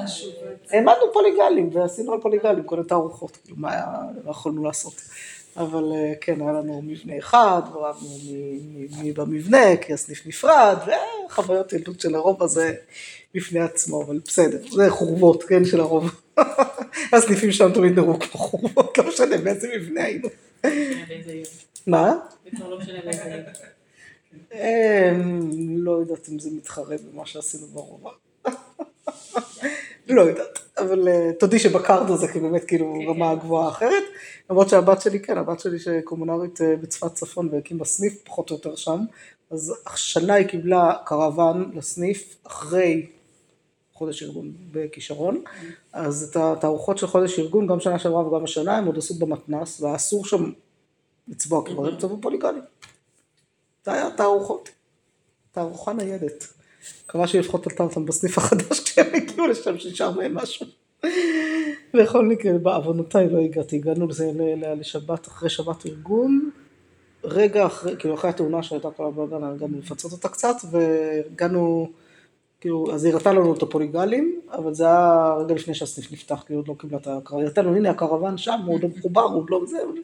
העמדנו פוליגלים, ועשינו על פוליגלים כל מיני תערוכות, כאילו, מה היה, יכולנו לעשות. אבל אה, כן, היה לנו מבנה אחד, ורבנו מי במבנה, כי הסניף נפרד, וחוויות ילדות של הרוב הזה בפני עצמו, אבל בסדר, זה חורבות, כן, של הרוב. הסניפים שלנו תמיד נראו כמו חורבות, לא משנה באיזה מבנה היינו. מה? לא. אמ, לא יודעת אם זה מתחרה במה שעשינו ברובע. לא יודעת, אבל אה, תודי שבקרדו זה באמת כאילו כן, רמה כן. גבוהה אחרת, למרות שהבת שלי כן, הבת שלי שקומונרית אה, בצפת צפון והקימה סניף פחות או יותר שם, אז השנה היא קיבלה קרוון לסניף אחרי חודש ארגון בכישרון, אז את התערוכות של חודש ארגון, גם שנה שעברה וגם השנה, הם עוד עשו במתנ"ס, ואסור שם לצבוע, כי הם צבעו פוליגונים. זה היה תערוכות, תערוכה ניידת. מקווה שהיא לפחות עלתה אותם בסניף החדש כשהם הגיעו לשם, שנשאר מהם משהו. בכל מקרה, בעוונותיי לא הגעתי, הגענו לזה לשבת, אחרי שבת ארגון, רגע אחרי, כאילו אחרי התאונה שהייתה כל הבלגן, הגענו לפצות אותה קצת, והגענו, כאילו, אז היא הראתה לנו את הפוליגלים, אבל זה היה רגע לפני שהסניף נפתח, כאילו עוד לא קיבלה את הקרבן, היא הראתה לנו, הנה הקרוון שם, הוא עוד לא מחובר, הוא עוד לא זה, אבל...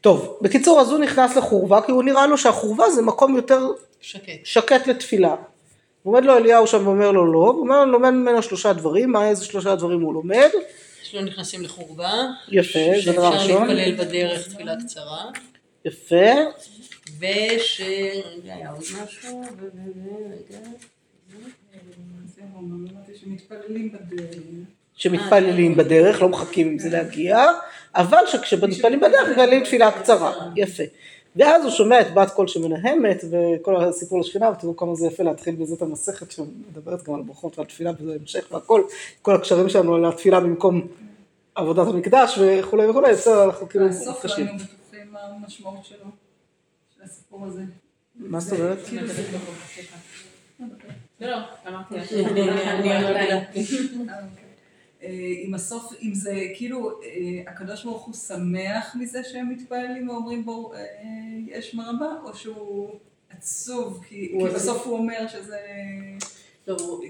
טוב, בקיצור, אז הוא נכנס לחורבה, כי הוא נראה לו שהחורבה זה מקום יותר שקט. שקט לתפילה. עומד לו אליהו שם ואומר לו לא, הוא אומר, לומד ממנו שלושה דברים, מה איזה שלושה דברים הוא לומד? שלא נכנסים לחורבה. יפה, זה דבר שאפשר ראשון. להתפלל בדרך תפילה קצרה. יפה, וש... רגע, היה עוד משהו? רגע. שמתפללים בדרך. לא מחכים עם זה להגיע, אבל שכשמתפללים בדרך מתפללים תפילה קצרה, יפה. ואז הוא שומע את בת קול שמנהמת וכל הסיפור לשכינה ותראו כמה זה יפה להתחיל בזה את המסכת שמדברת גם על ברכות ועל תפילה וזה המשך והכל, כל הקשרים שלנו על התפילה במקום עבודת המקדש וכולי וכולי, בסדר אנחנו כאילו בטוחים מה המשמעות שלו, של הסיפור הזה. מה זאת אומרת? זה לא, לא, אמרתי אוקיי. אה, אם הסוף, אם זה כאילו, אה, הקדוש ברוך הוא שמח מזה שהם מתפללים ואומרים בואו אה, יש מרבה, או שהוא עצוב, כי. בסוף הוא אומר שזה לא,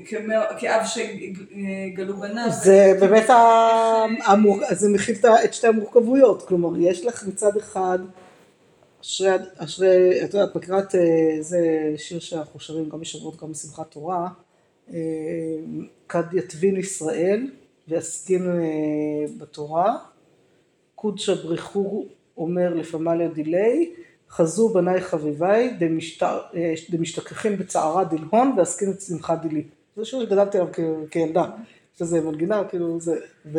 כאב שגלו בניו. זה באמת. זה מכיל את שתי המורכבויות, כלומר יש לך מצד אחד אשרי, אשרי, את יודעת, מכירה את אה, זה שיר שאנחנו שרים גם בשבועות גם בשמחת תורה, אה, כד יתבין ישראל ויסכין אה, בתורה, קודשא בריחו אומר לפמליה דילי, חזו בניי חביביי דמשת- דמשתכחים בצערה דלהון ועסקין את שמחה דילי. זה שיר שגדלתי עליו כילדה, יש לזה מנגינה כאילו זה, ומה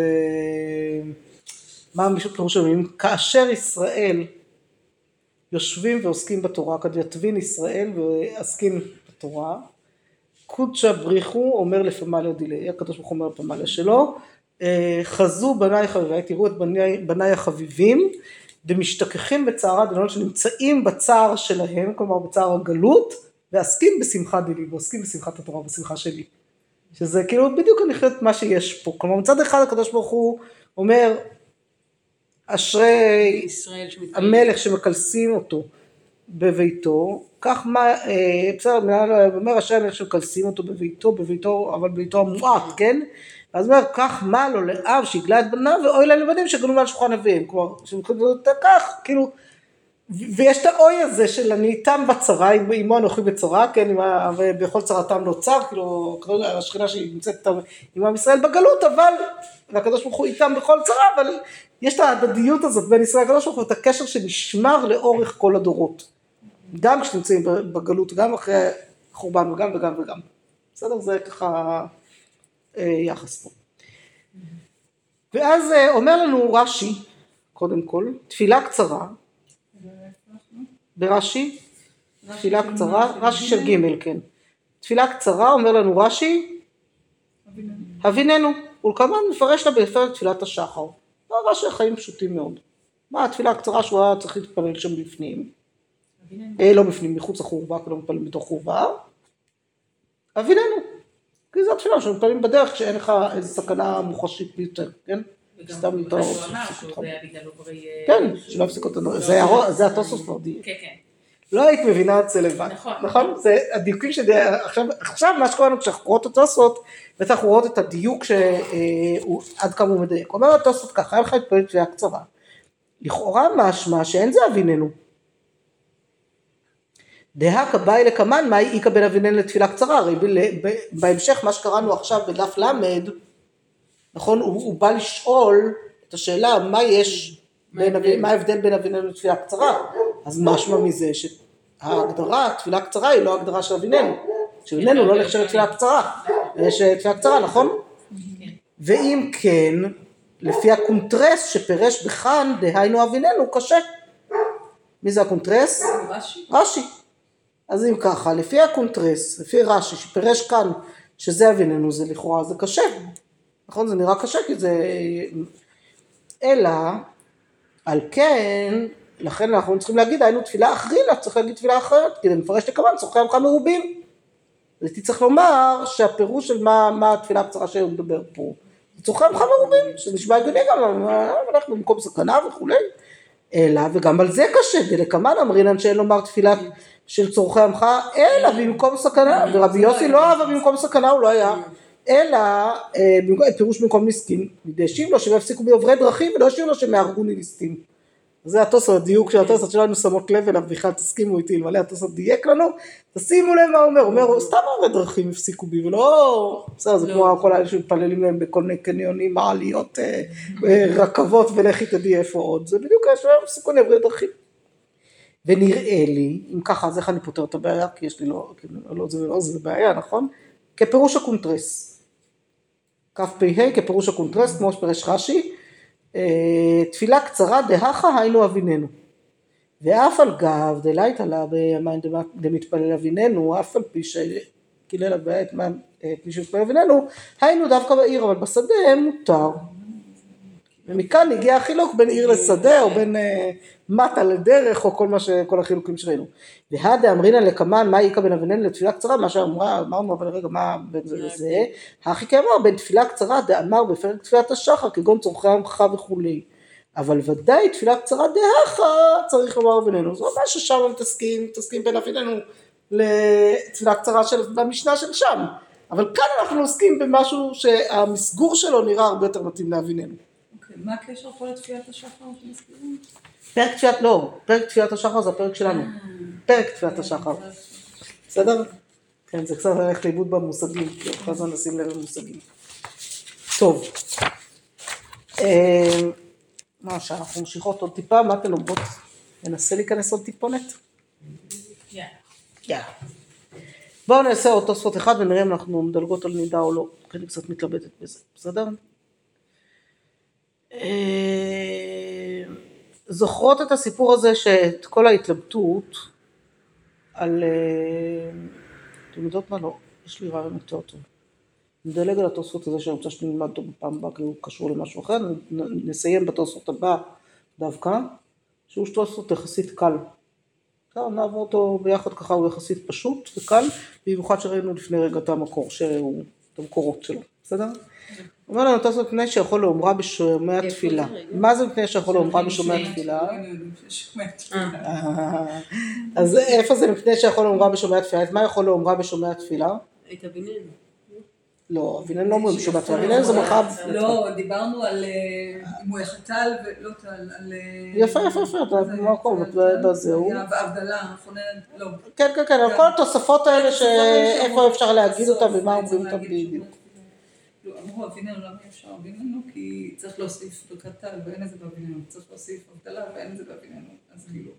מישהו פירוש המילים? כאשר ישראל יושבים ועוסקים בתורה, כד יתבין ישראל ועסקין בתורה, קודשא בריחו אומר לפמליה דילי, הקדוש ברוך הוא אומר לפמליה שלו, אה, חזו בניי חביביי, תראו את בניי, החביבים, דמשתכחים בצערה דלון שנמצאים בצער שלהם, כלומר בצער הגלות, ועסקים בשמחה דילי, ועוסקים בשמחת התורה, בשמחה שלי. שזה כאילו בדיוק אני חושבת מה שיש פה, כלומר מצד אחד הקדוש ברוך הוא אומר, אשרי. המלך שמקלסים אותו בביתו, כך מה, אה, בסדר, מנהל אומר אשרי המלך שמקלסים אותו בביתו, בביתו, אבל בביתו המועט, כן? אז הוא אומר, כך מה לו לאב שהגלה את בניו, ואוי להם לבנים שגלו מעל שולחן אביהם, כלומר, שמקלסים אותו כך, כאילו, ויש את האוי הזה של אני איתם בצרה, עם- עמו אנוכי בצרה, כן, ובכל צרתם לא צר, כאילו, השכינה שהיא נמצאת עם עם ישראל בגלות, אבל, והקדוש ברוך הוא איתם בכל צרה, אבל יש את ההדדיות הזאת בין ישראל לקדוש ברוך הוא, את הקשר שנשמר לאורך כל הדורות. גם כשנמצאים בגלות, גם אחרי החורבן וגם וגם וגם. בסדר? זה ככה אה, יחס פה. ואז אה, אומר לנו רש"י, קודם כל, תפילה קצרה, ברש"י, תפילה קצרה, רש"י של ג' כן. תפילה קצרה, אומר לנו רש"י, הביננו, ולכמובן מפרש לה בפרק תפילת השחר. לא רש"י חיים פשוטים מאוד. מה התפילה הקצרה שהוא היה צריך להתפלל שם בפנים? אה, לא בפנים, מחוץ לחורבה, כי לא מתפללים בתוך חורבה. אביננו. כי זו התפילה שמתפללים בדרך כשאין לך איזו סכנה מוחשית ביותר, כן? סתם בגלל עוברי... אה, כן, שלא יפסיק אותנו. זה הרוע- זה התוספות כבר דיוק. כן, כן. לא היית מבינה את זה לבד. נכון. נכון? זה הדיוקים ש... עכשיו, עכשיו מה שקורה לנו כשאנחנו רואות את התוספות, בטח אנחנו רואות את הדיוק שהוא עד כמה הוא מדייק. אומר התוספות ככה, היה לך התפלגות תפילה קצרה. לכאורה משמע שאין זה אביננו. דהכא באי לקמן, מאי איכא בין אביננו לתפילה קצרה, הרי בהמשך מה שקראנו עכשיו בדף ל', נכון, הוא, הוא בא לשאול את השאלה מה יש, בין, מה ההבדל בין הביננו לתפילה קצרה, אז משמע מזה שההגדרה, תפילה קצרה היא לא הגדרה של הביננו, שהביננו לא נחשבת תפילה קצרה, יש אה, תפילה קצרה, נכון? ואם כן, לפי הקונטרס שפירש בכאן, דהיינו הביננו, קשה. מי זה הקונטרס? רש"י? רש"י. אז אם ככה, לפי הקונטרס, לפי רש"י, שפירש כאן שזה הביננו, זה לכאורה, זה קשה. נכון? זה נראה קשה כי זה... אלא, על כן, לכן אנחנו צריכים להגיד, היינו תפילה אחרינה, צריך להגיד תפילה אחרת, כדי לפרש לקמן, צורכי עמך מרובים. הייתי צריך לומר שהפירוש של מה, מה התפילה הקצרה שהוא מדבר פה, זה צורכי עמך מרובים, שזה נשמע הגיוני גם, אנחנו במקום סכנה וכולי. אלא, וגם על זה קשה, דלקמן אמרינן שאין לומר תפילה של צורכי עמך, אלא במקום סכנה, ורבי יוסי לא אהב במקום סכנה, הוא לא היה, אלא אה, פירוש במקום ניסקין, דהשיב לו שהם יפסיקו בעוברי דרכים ולא השאיר לו שהם יהרגוני ליסטים. זה התוספות, הדיוק של התוספות שלנו שמות לב אליו, בכלל תסכימו איתי, אלמלא התוספות דייק לנו, תשימו לב מה הוא אומר, הוא אומר, סתם עוברי דרכים הפסיקו בי, ולא, בסדר, זה לא. כמו כל האלה שמתפללים להם בכל מיני קניונים, מעליות, אה, אה, רכבות ולכי תדעי איפה עוד, זה בדיוק שהם הפסיקו לעברי דרכים. ונראה לי, אם ככה, אז איך אני פותר את הבעיה, כי יש לי לא, כאילו, לא זה ולא זה, זה בעיה, נכון? כפירוש הקונטרס. כפ"ה כפירוש הקונטרס כמו שפירש רש"י, אה, תפילה קצרה דהכא היינו הביננו. ואף על גב דלייט עלה אביי מאן דמתפלל הביננו, אף על פי שקילל אביי את מי שמתפלל הביננו, היינו דווקא בעיר, אבל בשדה מותר. ומכאן הגיע החילוק בין עיר לשדה או בין אה, מטה לדרך או כל מה ש... כל החילוקים שראינו. והדה אמרינן לקמן מה איכא בין אביננו לתפילה קצרה מה שאמרה אמרנו אבל רגע מה בין זה לזה? הכי כאמר בין תפילה קצרה דאמר בפרק תפילת השחר כגון צורכי עמך וכולי. אבל ודאי תפילה קצרה דהכה צריך לומר אביננו זה ממש ששם מתעסקים מתעסקים בין אביננו לתפילה קצרה של במשנה של שם. אבל כאן אנחנו עוסקים במשהו שהמסגור שלו נראה הרבה יותר מתאים לאביננו מה הקשר פה לתפילת השחר שמזכירים? פרק תפילת, לא, פרק תפילת השחר זה הפרק שלנו, פרק תפילת השחר, בסדר? כן, זה קצת ללכת לאיבוד במושגים, כי כל הזמן נשים לב למושגים. טוב, אה, מה, שאנחנו ממשיכות עוד טיפה, מה אתן אומרות? ננסה להיכנס עוד טיפונת? יאללה. בואו נעשה עוד תוספות אחד ונראה אם אנחנו מדלגות על נידה או לא, כי אני קצת מתלבטת בזה, בסדר? אה, זוכרות את הסיפור הזה שאת כל ההתלבטות על... אה, אתם יודעות מה? לא, יש לי רעיון יותר טוב. נדלג על התוספות הזה שאני רוצה שנלמד אותו בפעם הבאה כי הוא קשור למשהו אחר, נסיים בתוספות הבא דווקא, שהוא תוספות יחסית קל. נעבור אותו ביחד ככה, הוא יחסית פשוט וקל, במיוחד שראינו לפני רגע את המקור, שהוא, את המקורות שלו, בסדר? אומר לנו תוספות מפני שיכול לאומרה בשומע תפילה. מה זה מפני שיכול לאומרה בשומע תפילה? אה, אז איפה זה מפני שיכול לאומרה בשומע תפילה? אז מה יכול לאומרה בשומע תפילה? את אביננו. לא, אביננו לא אומרים בשומע תפילה, אביננו זה מרחב. לא, דיברנו על אה, אם הוא יחטל ולא טל, על... אה, יפה, יפה, יפה, אתה זה- במקום, זה- בזה הוא. היה והבדלה, חונן, לא. כן, כן, כן, על כל התוספות האלה האלה שאיפה אפשר להגיד אותם ומה אומרים אותם בדיוק. לא, אמרו אביננו, למה אי אפשר אביננו? כי צריך להוסיף ברכת טל ואין את זה באביננו, צריך להוסיף הבדלה ואין את זה באביננו, אז כאילו.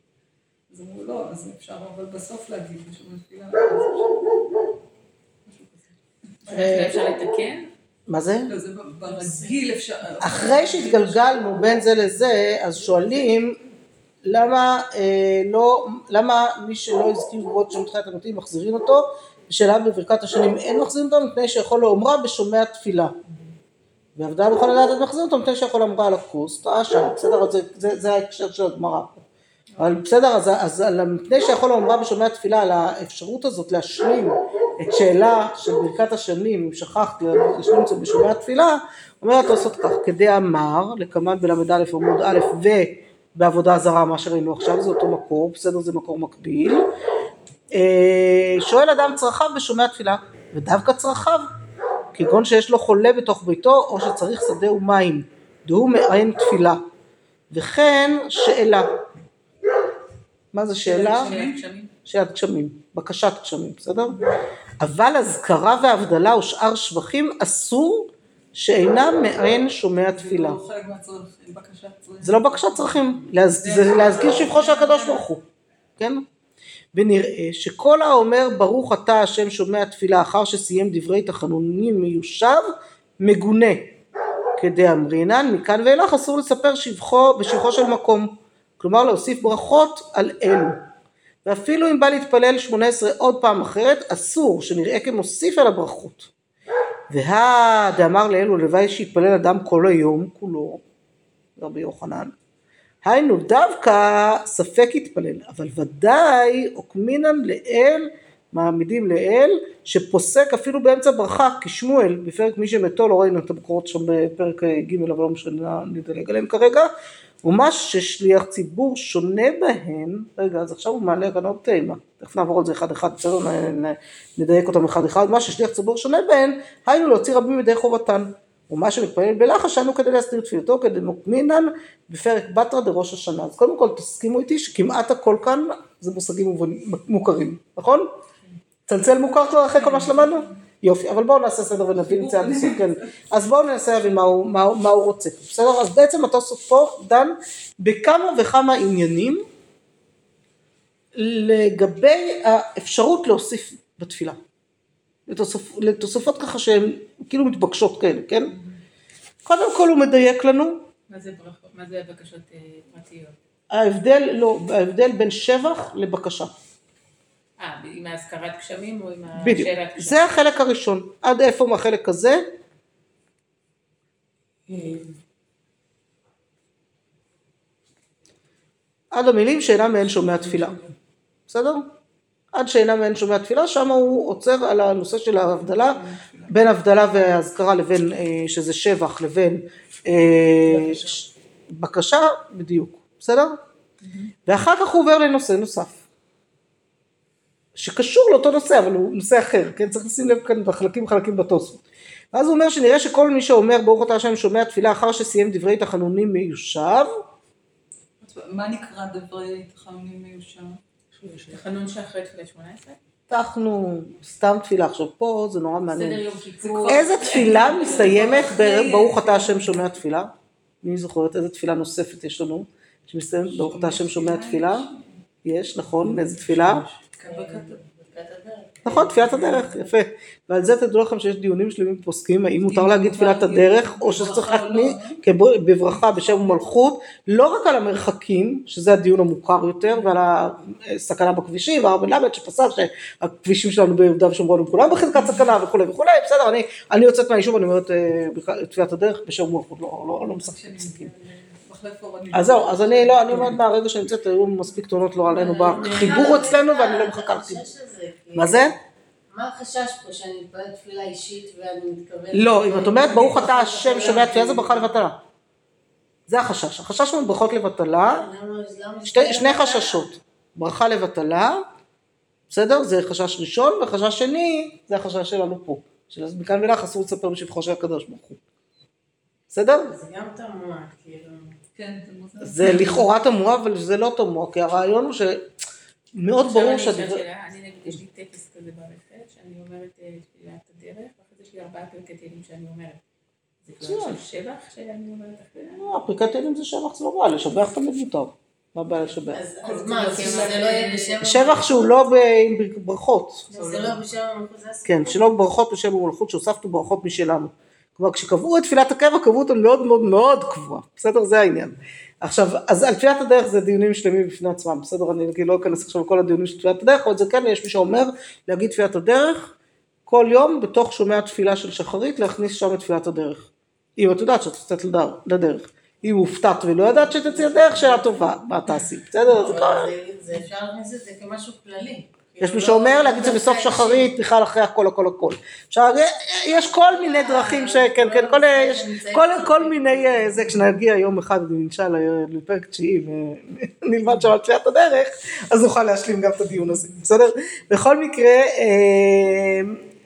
אז אמרו לא, אז אפשר אבל בסוף להגיד בשומע תפילה. אז אפשר. אה, אפשר לתקן? מה זה? לא, זה ברגיל אפשר. אחרי שהתגלגלנו בין זה לזה, אז שואלים למה אה, לא, למה מי שלא הזכיר גבוהות שם תחילת המתים מחזירים אותו, ושאלה בברכת השנים אין מחזירים אותו מפני שיכול לאומרה בשומע תפילה. ועבדה בכל לדעת את מחזירים אותו מפני שיכול לאומרה על הכוס, טעה שם, בסדר, זה, ההקשר של הגמרא פה. אבל בסדר, אז, אז מפני שיכול לאומרה בשומע תפילה, על האפשרות הזאת להשלים את שאלה של ברכת השנים, אם שכחת להשלים את זה בשומע תפילה, אומר התוספות כך, כדי אמר, לקמן בל"א עמוד א' ובעבודה זרה, מה שראינו עכשיו, זה אותו מקור, בסדר, זה מקור מקביל. אה, שואל אדם צרכיו ושומע תפילה, ודווקא צרכיו, כגון שיש לו חולה בתוך ביתו, או שצריך שדה ומים, דהוא מעין תפילה. וכן שאלה. מה זה שאלה? שאלת גשמים, בקשת גשמים, בסדר? אבל אזכרה והבדלה ושאר שבחים אסור שאינם מעין שומע תפילה. זה לא בקשת צרכים. לא זה להזכיר שבחו של הקדוש ברוך הוא, כן? ונראה שכל האומר ברוך אתה השם שומע תפילה אחר שסיים דברי תחנונים מיושב מגונה. כדי אמרינן מכאן ואילך אסור לספר שבחו בשבחו של מקום. כלומר להוסיף ברכות על אלו. ואפילו אם בא להתפלל שמונה עשרה עוד פעם אחרת אסור שנראה כמוסיף על הברכות. והא דאמר לאלו לוואי שיתפלל אדם כל היום כולו רבי יוחנן היינו דווקא ספק יתפלל, אבל ודאי עוקמינן לאל, מעמידים לאל, שפוסק אפילו באמצע ברכה, כשמואל, בפרק מי שמתו, לא ראינו את המקורות שם בפרק ג' אבל לא משנה, נדלג עליהם כרגע, ומה ששליח ציבור שונה בהן, רגע אז עכשיו הוא מעלה כאן עוד תימה, תכף נעבור על זה אחד אחד, בסדר, נדייק אותם אחד אחד, מה ששליח ציבור שונה בהן, היינו להוציא רבים מידי חובתן. ומה שמתפלל בלחש אנו כדי להסתיר תפילתו כדי נוקמינן בפרק בתרא דראש השנה. אז קודם כל תסכימו איתי שכמעט הכל כאן זה מושגים מוכרים, נכון? צלצל מוכר כבר אחרי כל מה שלמדנו? יופי, אבל בואו נעשה סדר ונבין את זה עד הסוף, כן. אז בואו ננסה להבין מה מה, מה הוא רוצה, בסדר? אז בעצם התוספות פה דן בכמה וכמה עניינים לגבי האפשרות להוסיף בתפילה. לתוספ, לתוספות ככה שהן כאילו מתבקשות כאלה, כן? קודם כל הוא מדייק לנו, מה זה ברכות? מה זה בקשות אה, פרטיות? ההבדל, לא, ההבדל בין שבח לבקשה. אה, עם ההזכרת גשמים או עם בדיוק. השאלת גשמים? זה החלק הראשון. עד איפה מהחלק הזה? עד המילים שאינם מהן שומע תפילה. בסדר? עד שאינם מהן שומע תפילה, שם הוא עוצר על הנושא של ההבדלה, בין הבדלה והאזכרה לבין, אה, שזה שבח, לבין אה, בקשה, בדיוק. בסדר? ואחר כך הוא עובר לנושא נוסף. שקשור לאותו נושא, אבל הוא נושא אחר, כן? צריך לשים לב כאן בחלקים חלקים בתוספות. ואז הוא אומר שנראה שכל מי שאומר ברוך אתה השם שומע תפילה אחר שסיים דברי תחנונים מיושב, מה נקרא דברי תחנונים מיושב? תחנון שאחרי תפילת 18? פתחנו סתם תפילה עכשיו פה, זה נורא מעניין. איזה תפילה מסתיימת בברוך אתה השם שומע תפילה? מי זוכרת איזה תפילה נוספת יש לנו? שמסתיימת ברוך אתה השם שומע תפילה? יש, נכון, איזה תפילה? נכון, תפילת הדרך, יפה. ועל זה תדעו לכם שיש דיונים שלמים פוסקים, האם מותר להגיד תפילת הדרך, או שצריך להכניס בברכה בשם ומלכות, לא רק על המרחקים, שזה הדיון המוכר יותר, ועל הסכנה בכבישים, והרב בן למד שפסק שהכבישים שלנו ביהודה ושומרון הם כולם בחזקת סכנה וכולי וכולי, בסדר, אני, יוצאת מהיישוב, אני אומרת אה, תפילת הדרך בשם ומלכות, לא, לא, לא משחקים. אז זהו, אז אני לא, אני אומרת מהרגע שאני נמצאת, היו מספיק תאונות לא עלינו בחיבור אצלנו, ואני לא מחכה לחיבור. מה זה? מה החשש פה, שאני מתפללת תפילה אישית ואני מתכוונת... לא, אם את אומרת ברוך אתה השם שומע תפילה זה ברכה לבטלה. זה החשש. החשש הוא ברכות לבטלה, זה- שני חששות. ברכה לבטלה, בסדר? זה חשש ראשון, וחשש שני, זה החשש שלנו פה. שמכאן ולך אסור לספר בשבחו של הקדוש ברוך הוא. בסדר? זה גם תמוה, כאילו... כן, זה לכאורה תמוה, אבל זה לא תמוה, כי הרעיון הוא שמאוד ברור. שאלה, אני נגיד יש לי טקס כזה ברכב, שאני אומרת אה, תפילת הדרך, ואחרי זה יש לי ארבעה פרקי תהילים שאני אומרת. זה. עכשיו שבח שאני אומרת אחרי זה? לא, פרקי תהילים זה שבח, זה לא רע, לשבח תמיד מותר. מה הבעיה לשבח? אז מה, כאילו זה לא יהיה בשם... שבח שהוא לא עם ברכות. זה לא בשם המלכות, הסיפור. כן, שלא ברכות בשם ומלכות, שהוספנו ברכות משלנו. כלומר, כשקבעו את תפילת הקבע, קבעו אותה מאוד מאוד מאוד קבועה. בסדר? זה העניין. עכשיו, אז על תפילת הדרך זה דיונים שלמים בפני עצמם, בסדר? אני לא אכנס עכשיו לכל הדיונים של תפילת הדרך, אבל זה כן, יש מי שאומר להגיד תפילת הדרך, כל יום בתוך שומע תפילה של שחרית, להכניס שם את תפילת הדרך. אם את יודעת שאת יוצאת לדר- לדרך. אם הופתעת ולא ידעת שתצאי לדרך, שאלה טובה, מה תעשי? בסדר? זה אפשר להכניס את זה כמשהו כללי. יש מי שאומר להגיד זה בסוף שחרית, בכלל אחרי הכל הכל הכל. עכשיו, יש כל מיני דרכים שכן, כן, כל, כל מיני, אה, זה כשנגיע יום אחד, נשאל לפרק תשיעי ונלמד שם על תפילת הדרך, אז נוכל להשלים גם את הדיון הזה, בסדר? בכל מקרה, אה,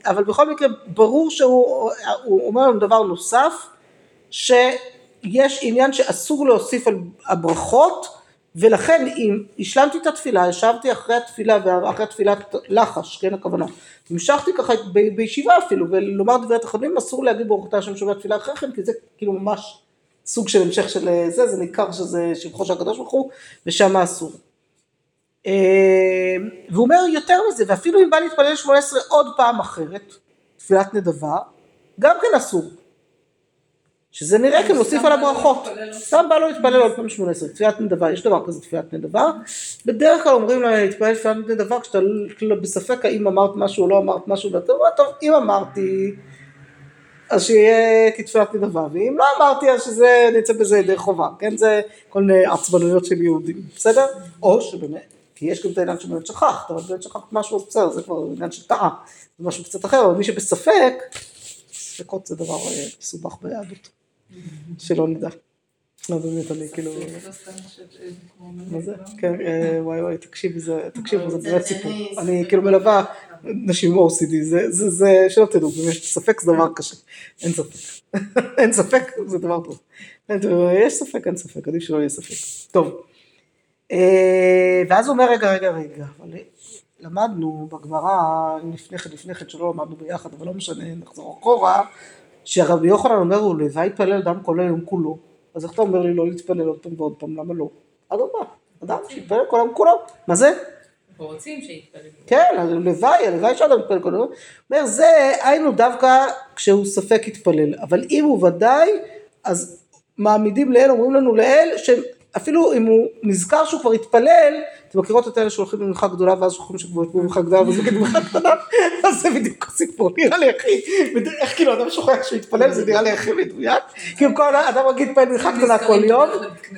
אבל בכל מקרה, ברור שהוא הוא אומר לנו דבר נוסף, שיש עניין שאסור להוסיף על הברכות, ולכן אם השלמתי את התפילה, ישבתי אחרי התפילה ואחרי תפילת לחש, כן הכוונה, המשכתי ככה ב- בישיבה אפילו, ולומר דברי תחנונים, אסור להגיד ברוך אתה השם שומע תפילה אחרי כן, כי זה כאילו ממש סוג של המשך של אה, זה, זה ניכר שזה שבחו של הקדוש ברוך הוא, ושם אסור. אה, והוא אומר יותר מזה, ואפילו אם בא להתפלל שמונה עשרה עוד פעם אחרת, תפילת נדבה, גם כן אסור. שזה נראה כאילו להוסיף על הברכות. סתם בא לו להתפלל עוד פעם שמונה עשרה, תפילת נדבה, יש דבר כזה תפילת נדבה. בדרך כלל אומרים לה להתפלל תפילת נדבה כשאתה כאילו בספק האם אמרת משהו או לא אמרת משהו, ואתה אומר, טוב, אם אמרתי, אז שיהיה כתפילת נדבה, ואם לא אמרתי, אז שזה, נצא בזה ידי חובה, כן? זה כל מיני עצבנויות של יהודים, בסדר? או שבאמת, כי יש גם את העניין שבאמת שכחת, אבל באמת שכחת משהו, אז בסדר, זה כבר עניין של טעה, זה משהו קצת אחר, אבל מי שבספק, ספקות זה דבר אה, מסובך ביהדות, שלא נדע. לא באמת, אני כאילו, לא כמו מה זה? לא? כן, אה, וואי וואי, תקשיבי, תקשיבו, זה באמת סיפור. אני- כאילו מלווה נשים עם OCD, זה, שלא תדעו, באמת, ספק זה דבר קשה, אין ספק. אין ספק, זה דבר טוב. יש ספק, אין ספק, עדיף שלא יהיה ספק. טוב. אה, ואז הוא אומר, רגע, רגע, רגע, אבל למדנו בגמרא, לפני כן, לפני כן, שלא למדנו ביחד, אבל לא משנה, נחזור אחורה, שהרבי יוחנן אומר, הוא לוואי יתפלל אדם כל היום כולו. אז איך אתה אומר לי לא להתפלל עוד פעם ועוד פעם, למה לא? אדרבה, אדם שיתפלל כל היום כולו. מה זה? רוצים שיתפללו. כן, הלוואי, הלוואי שאדם יתפלל קודם. הוא אומר, זה היינו דווקא כשהוא ספק יתפלל, אבל אם הוא ודאי, אז מעמידים לאל, אומרים לנו לאל, שאפילו אם הוא נזכר שהוא כבר התפלל, אתם מכירות את אלה שהולכים למנחה גדולה ואז שוכחים שכבר התפללו במנחה גדולה ואז מגיעים למנחה קטנה, אז זה בדיוק הסיפור, נראה לי הכי, איך כאילו אדם שוכח שהוא התפלל, זה נראה לי הכי מדויק, כאילו כל אדם מגיד התפלל במנחה קטנה כל יום,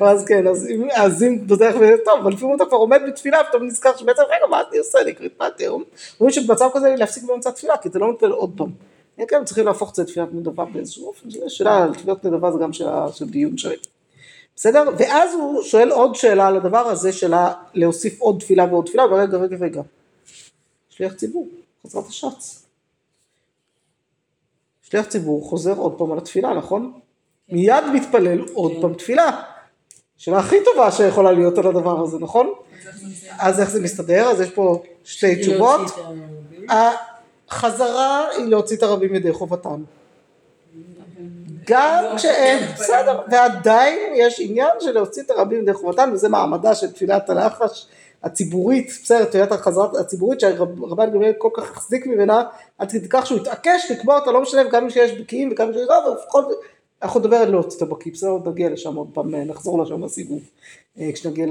אז כן, אז אם, בדרך כלל טוב, אבל לפעמים אתה כבר עומד בתפילה ופתאום נזכר שבעצם רגע מה אני עושה, אני הקראת היום, אומרים שבמצב כזה להפסיק באמצע התפילה, כי אתה לא מתפלל עוד פעם. כן, כן, צריכים להפוך את זה לתפילת נדבה באיזשהו אופן, שאלה על תפילת נדבה זה גם שאלה של דיון שלם. בסדר? ואז הוא שואל עוד שאלה על הדבר הזה של להוסיף עוד תפילה ועוד תפילה, ורגע, רגע, רגע. שליח ציבור, חזרת השץ. שליח ציבור חוזר עוד פעם על התפילה, נכון? מיד מתפלל עוד פעם תפילה. שאלה הכי טובה שיכולה להיות על הדבר הזה, נכון? אז איך זה מסתדר? אז יש פה שתי תשובות. החזרה היא להוציא את הרבים ידי חובתם. גם כשאין, בסדר, ועדיין יש עניין של להוציא את הרבים ידי חובתם, וזה מעמדה של תפילת הלחש הציבורית, בסדר, תפילת החזרת הציבורית שהרבן גמליאל כל כך החזיק ממנה, עד כדי כך שהוא התעקש לקבוע אותה, לא משנה גם שיש בקיאים וגם שיש רב, ולפחות אנחנו נדבר על להוציא את הבקיא, בסדר, עוד נגיע לשם עוד פעם, נחזור לשם לסיבוב, אה, כשנגיע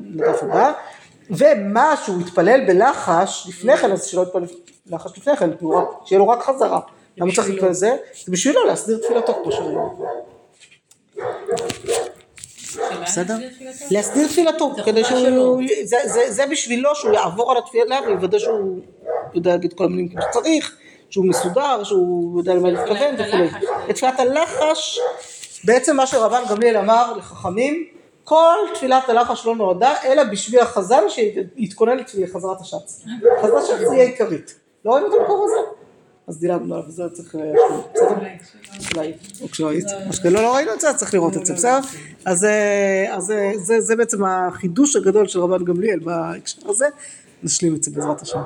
לדף הבא. ומה שהוא התפלל בלחש לפני כן, אז שלא יתפלל לחש לפני כן, שיהיה לו רק חזרה. למה צריך להתפלל זה? זה בשבילו להסדיר תפילתו כמו שראינו. בסדר? להסדיר תפילתו, כדי שהוא, זה, זה, זה בשבילו שהוא יעבור על התפילה ויוודא שהוא יודע להגיד כל המילים כמו שצריך, שהוא מסודר, שהוא יודע למה להתכוון וכולי. הלחש. בתפילת הלחש, בעצם מה שרבן גמליאל אמר לחכמים, כל תפילת הלחש לא נועדה אלא בשביל החזן שיתכונן לחזרת השץ. חזרת השץ זה יהיה עיקרית. לא רואים את המקור הזה? אז דילגנו עליו, זה צריך להשלים, בסדר? אולי, או כשלא היית, או שכאילו לא ראינו את זה, צריך לראות את זה, בסדר? אז אה, אה, זה בעצם החידוש הגדול של רבן גמליאל בהקשר הזה, נשלים את זה בעזרת השם.